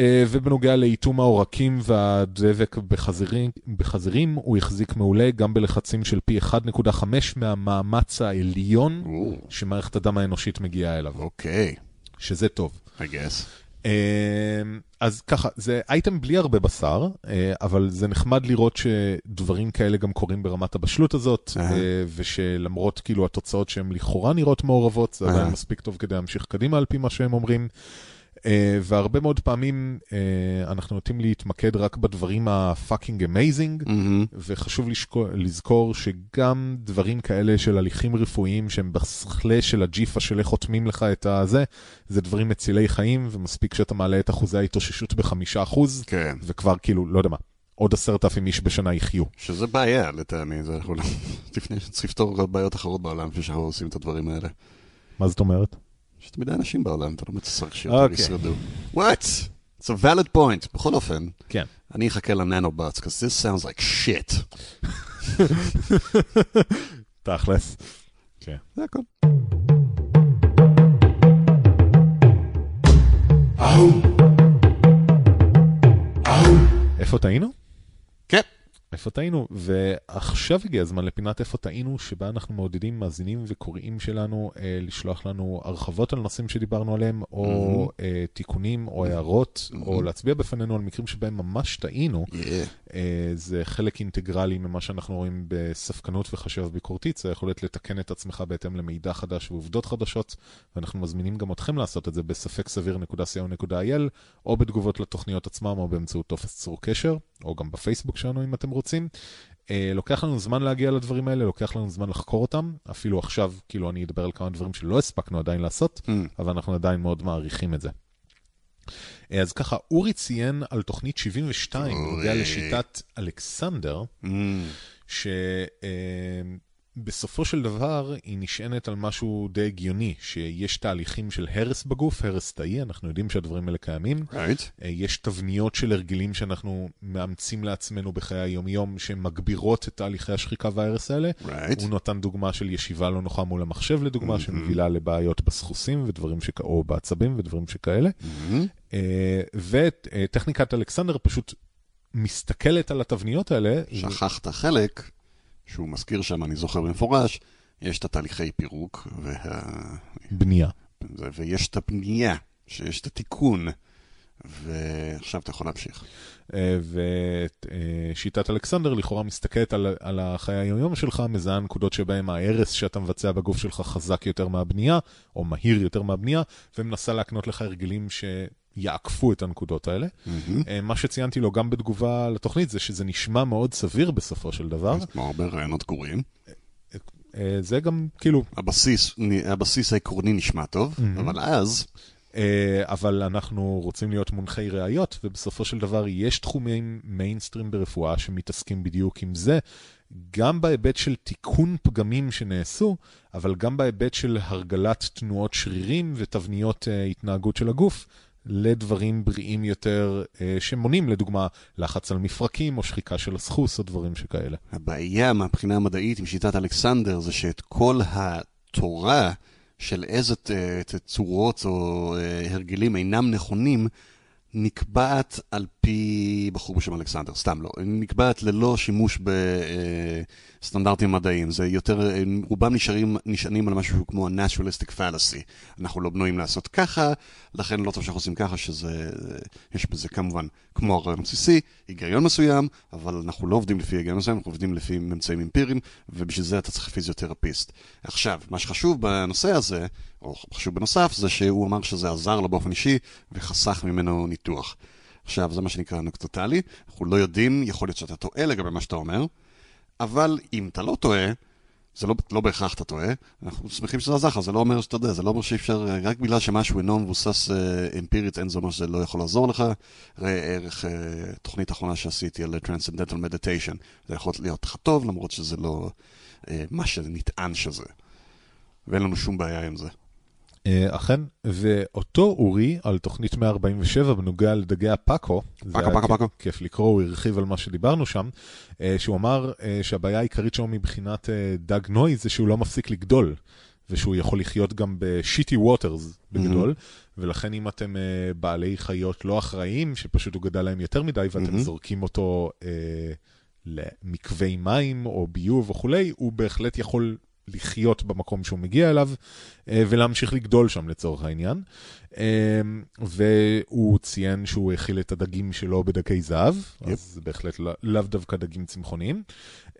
אה, ובנוגע לאיתום העורקים והדבק בחזירים, בחזירים, הוא החזיק מעולה גם בלחצים של פי 1.5 מהמאמץ העליון או, שמערכת הדם האנושית מגיעה אליו, אוקיי. שזה טוב. I guess. אה, אז ככה, זה אייטם בלי הרבה בשר, אה, אבל זה נחמד לראות שדברים כאלה גם קורים ברמת הבשלות הזאת. אה, ושלמרות כאילו התוצאות שהן לכאורה נראות מעורבות, זה עדיין אהה. מספיק טוב כדי להמשיך קדימה על פי מה שהם אומרים. אה, והרבה מאוד פעמים אה, אנחנו נוטים להתמקד רק בדברים ה fucking amazing, מהמם. וחשוב לזכור שגם דברים כאלה של הליכים רפואיים שהם בשכבה של הג'יפה של איך חותמים לך את הזה, זה דברים מצילי חיים, ומספיק שאתה מעלה את אחוזי ההתאוששות בחמישה אחוז, כן. וכבר כאילו, לא יודע מה, עוד עשרת אלפים איש בשנה יחיו. שזה בעיה לטעמי, זה יכול... לפני שצריך לפתור בעיות אחרות בעולם, לפני שאנחנו עושים את הדברים האלה. מה זאת אומרת? יש תמיד אנשים בעולם, אתה לא צריך שיותר אוקיי. ישרדו. What? It's a valid point. בכל אופן, כן. אני אחכה לננובוטס, because this sounds like shit. תכלס. כן. זה הכל. איפה טעינו? איפה טעינו? ועכשיו הגיע הזמן לפינת איפה טעינו, שבה אנחנו מעודדים מאזינים וקוראים שלנו אה, לשלוח לנו הרחבות על נושאים שדיברנו עליהם, או אה, תיקונים, או הערות, או להצביע בפנינו על מקרים שבהם ממש טעינו. Yeah. אה, זה חלק אינטגרלי ממה שאנחנו רואים בספקנות וחשיבה ביקורתית, זה היכולת לתקן את עצמך בהתאם למידע חדש ועובדות חדשות, ואנחנו מזמינים גם אתכם לעשות את זה בספק סביר.co.il, או בתגובות לתוכניות עצמם, או באמצעות טופס צור קשר, או גם בפייסבוק שלנו אם אתם רוצים. אה, לוקח לנו זמן להגיע לדברים האלה, לוקח לנו זמן לחקור אותם, אפילו עכשיו, כאילו אני אדבר על כמה דברים שלא הספקנו עדיין לעשות, Mm. אבל אנחנו עדיין מאוד מעריכים את זה. אה, אז ככה, אורי ציין על תוכנית 72, בנוגע אורי. לשיטת אלכסנדר, Mm. שבסופו של דבר היא נשענת על משהו די הגיוני, שיש תהליכים של הרס בגוף, הרס תאי, אנחנו יודעים שהדברים האלה קיימים. Right. אה, יש תבניות של הרגלים שאנחנו מאמצים לעצמנו בחיי היומיום, שמגבירות את תהליכי השחיקה וההרס האלה. Right. הוא נתן דוגמה של ישיבה לא נוחה מול המחשב, לדוגמה, שמובילה לבעיות בסחוסים ודברים שכ... או בעצבים ודברים שכאלה. Mm-hmm. אה, וטכניקת אלכסנדר פשוט מסתכלת על התבניות האלה. שכחת חלק שהוא מזכיר שם, אני זוכר במפורש, יש את התהליכי פירוק, וה... בנייה. ויש את הבנייה, שיש את התיקון, ועכשיו אתה יכול להמשיך. אה, ושיטת אלכסנדר לכאורה מסתכלת על, על החיי היומיום שלך, מזהה נקודות שבהם ההרס שאתה מבצע בגוף שלך חזק יותר מהבנייה, או מהיר יותר מהבנייה, ומנסה להקנות לך הרגלים שיעקפו את הנקודות האלה. אה, מה שציינתי לו גם בתגובה לתוכנית זה שזה נשמע מאוד סביר בסופו של דבר. כמו הרבה רעיונות גרועים. אה, זה גם כאילו הבסיס, הבסיס העקרוני נשמע טוב, אבל אז, אה, אבל אנחנו רוצים להיות מונחי ראיות, ובסופו של דבר יש תחומים מיינסטרים ברפואה שמתעסקים בדיוק עם זה, גם בהיבט של תיקון פגמים שנעשו, אבל גם בהיבט של הרגלת תנועות שרירים ותבניות התנהגות של הגוף, לדברים בריאים יותר, אה, שמונים לדוגמה לחץ על מפרקים או שחיקה של הסחוס או דברים שכאלה. הבעיה מהבחינה המדעית עם שיטת אלכסנדר זה שאת כל התורה של איזה תצורות או אה, הרגלים אינם נכונים, נקבעת על פי בחור בשם אלכסנדר, סתם לא, נקבעת ללא שימוש בסטנדרטים מדעיים, זה יותר, רובם נשארים, נשענים על משהו כמו ה-naturalistic fallacy. אנחנו לא בנויים לעשות ככה, לכן לא טוב שאנחנו עושים ככה, שזה, יש בזה כמובן, כמו הרעיון הבסיסי, היגיון מסוים, אבל אנחנו לא עובדים לפי היגיון מסוים, אנחנו עובדים לפי ממצאים אמפיריים, ובשביל זה אתה צריך פיזיותרפיסט. עכשיו, מה שחשוב בנושא הזה, או חשוב בנוסף, זה שהוא אמר שזה עזר לו באופן אישי, וחסך ממנו ניתוח. עכשיו, זה מה שנקרא אנקדוטלי, אנחנו לא יודעים, יכול להיות שאתה טועה לגבי מה שאתה אומר, אבל אם אתה לא טועה, זה לא, לא בהכרח אתה טועה, אנחנו שמחים שזה עזר לך, זה לא אומר שאתה יודע, זה לא אומר שאי אפשר, רק בגלל שמשהו אינו מבוסס אה, אמפירית, אין זה אומר שזה לא יכול לעזור לך. ראה ערך אה, תוכנית אחרונה שעשיתי על Transcendental Meditation, זה יכול להיות לך טוב, למרות שזה לא אה, מה שנטען שזה. ואין לנו שום בעיה עם זה. אה, אכן, ואותו אורי על תוכנית 147 בנוגע לדגי הפאקו, פאקו, פאקו, פאקו. כיף לקרוא, הוא הרחיב על מה שדיברנו שם, אה, שהוא אמר אה, שהבעיה העיקרית שלו מבחינת דג נוי זה שהוא לא מפסיק לגדול, ושהוא יכול לחיות גם בשיטי ווטרס בגדול, mm-hmm. ולכן אם אתם בעלי חיות לא אחראיים, שפשוט הוא גדל להם יותר מדי, ואתם mm-hmm. זורקים אותו למקווי מים או ביוב וכולי, הוא בהחלט יכול לחיות במקום שהוא מגיע אליו, אה, ולהמשיך לגדול שם לצורך העניין. אה, והוא ציין שהוא הכיל את הדגים שלו בדגי זהב, yep. אז זה בהחלט לא, לאו דווקא דגים צמחוניים.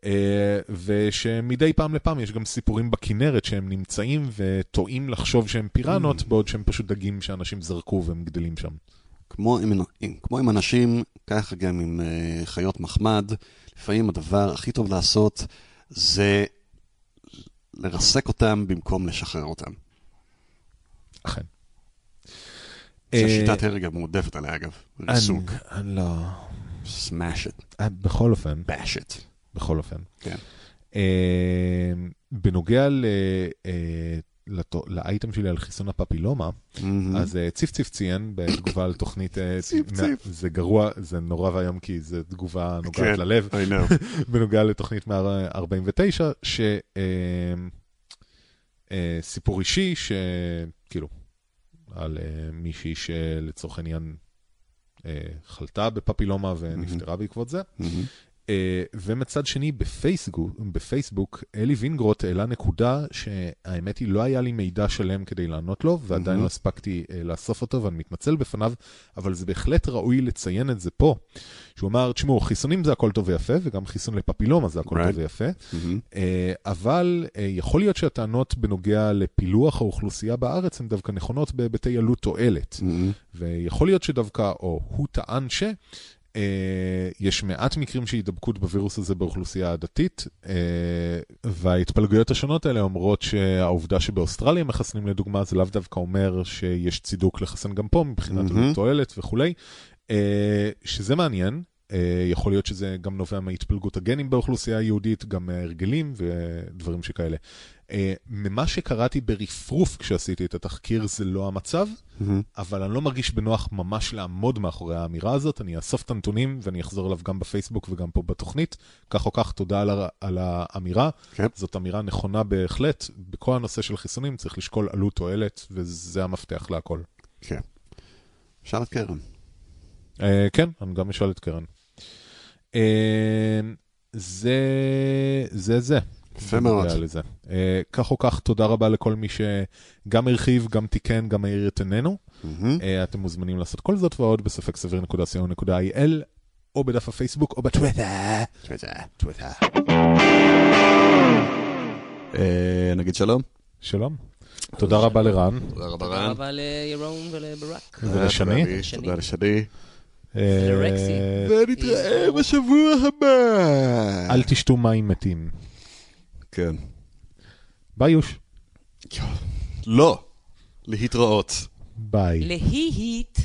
אה, ושמדי פעם לפעם יש גם סיפורים בכנרת שהם נמצאים וטועים לחשוב שהם פיראנות, mm. בעוד שהם פשוט דגים שאנשים זרקו והם גדלים שם. כמו עם, כמו עם אנשים, ככה גם עם חיות מחמד, לפעמים הדבר הכי טוב לעשות זה לרסק אותם במקום לשחרר אותם. אכן. שהשיטת הרג המועדפת עליה אגב, ריסוק. לא. סמאש את. בכל אופן. באש את. בכל אופן. כן. בנוגע לאייטם שלי על חיסון הפפילומה, אז אה, ציף ציף ציין בתגובה על תוכנית, אה, ציף ציף. זה גרוע, זה נורא ואיום כי זו תגובה נוגעת כן, ללב, I know. בנוגע לתוכנית 149, שסיפור אה, אישי, שכאילו, על מישהי שלצורך העניין חלתה בפפילומה ונפטרה בעקבות זה. אה, ומצד שני, בפייסבוק, בפייסבוק, אלי וינגרוט העלה נקודה שהאמת היא לא היה לי מידע שלם כדי לענות לו, ועדיין לא הספקתי אה, לאסוף אותו ואני מתנצל בפניו, אבל זה בהחלט ראוי לציין את זה פה. שהוא אמר, תשמעו, חיסונים זה הכל טוב ויפה, וגם חיסון לפפילומה זה הכל right. טוב ויפה, אה, אבל יכול להיות שהטענות בנוגע לפילוח האוכלוסייה בארץ הן דווקא נכונות בהיבטי עלות תועלת. ויכול להיות שדווקא, או הוא טען ש... Uh, יש מעט מקרים של הידבקות בווירוס הזה באוכלוסייה הדתית, uh, וההתפלגויות השונות האלה אומרות שהעובדה שבאוסטרליה מחסנים לדוגמה, זה לאו דווקא אומר שיש צידוק לחסן גם פה מבחינת mm-hmm. תועלת וכולי, uh, שזה מעניין. Uh, יכול להיות שזה גם נובע מהתפלגות הגנים באוכלוסייה היהודית, גם מהרגלים ודברים שכאלה. Uh, ממה שקראתי ברפרוף כשעשיתי את התחקיר זה לא המצב. אבל אני לא מרגיש בנוח ממש לעמוד מאחורי האמירה הזאת, אני אאסוף את הנתונים ואני אחזור אליו גם בפייסבוק וגם פה בתוכנית. כך או כך, תודה על, על האמירה. כן. זאת אמירה נכונה בהחלט. בכל הנושא של חיסונים צריך לשקול עלות תועלת, וזה המפתח להכל. כן. שאל את קרן. Uh, כן, אני גם אשאל את קרן. Uh, זה זה זה. יפה מאוד. Uh, כך או כך, תודה רבה לכל מי שגם הרחיב, גם תיקן, גם העיר את עינינו. Mm-hmm. Uh, אתם מוזמנים לעשות כל זאת ועוד בספק סביר.co.il, או בדף הפייסבוק או בטוויטר. טוויטר. טוויטר. Uh, נגיד שלום. שלום. תודה רבה לרן. תודה רבה רן. תודה רבה לירון ולברק. ולשני. תודה לשני. ולרקסי. ונתראה בשבוע הבא. אל תשתו מים מתים. כן. ביי יוש. לא. להתראות. ביי. להיט.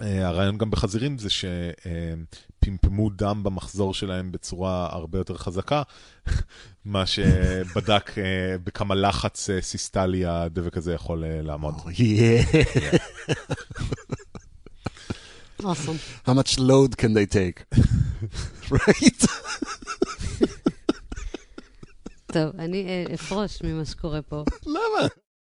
הרעיון גם בחזירים זה שפמפמו דם במחזור שלהם בצורה הרבה יותר חזקה, מה שבדק אה, בכמה לחץ אה, סיסטלי הדבק הזה יכול אה, לעמוד. Oh, yeah. Awesome. How much load can they take? right? טוב, אני אה, אפרוש ממה שקורה פה. למה?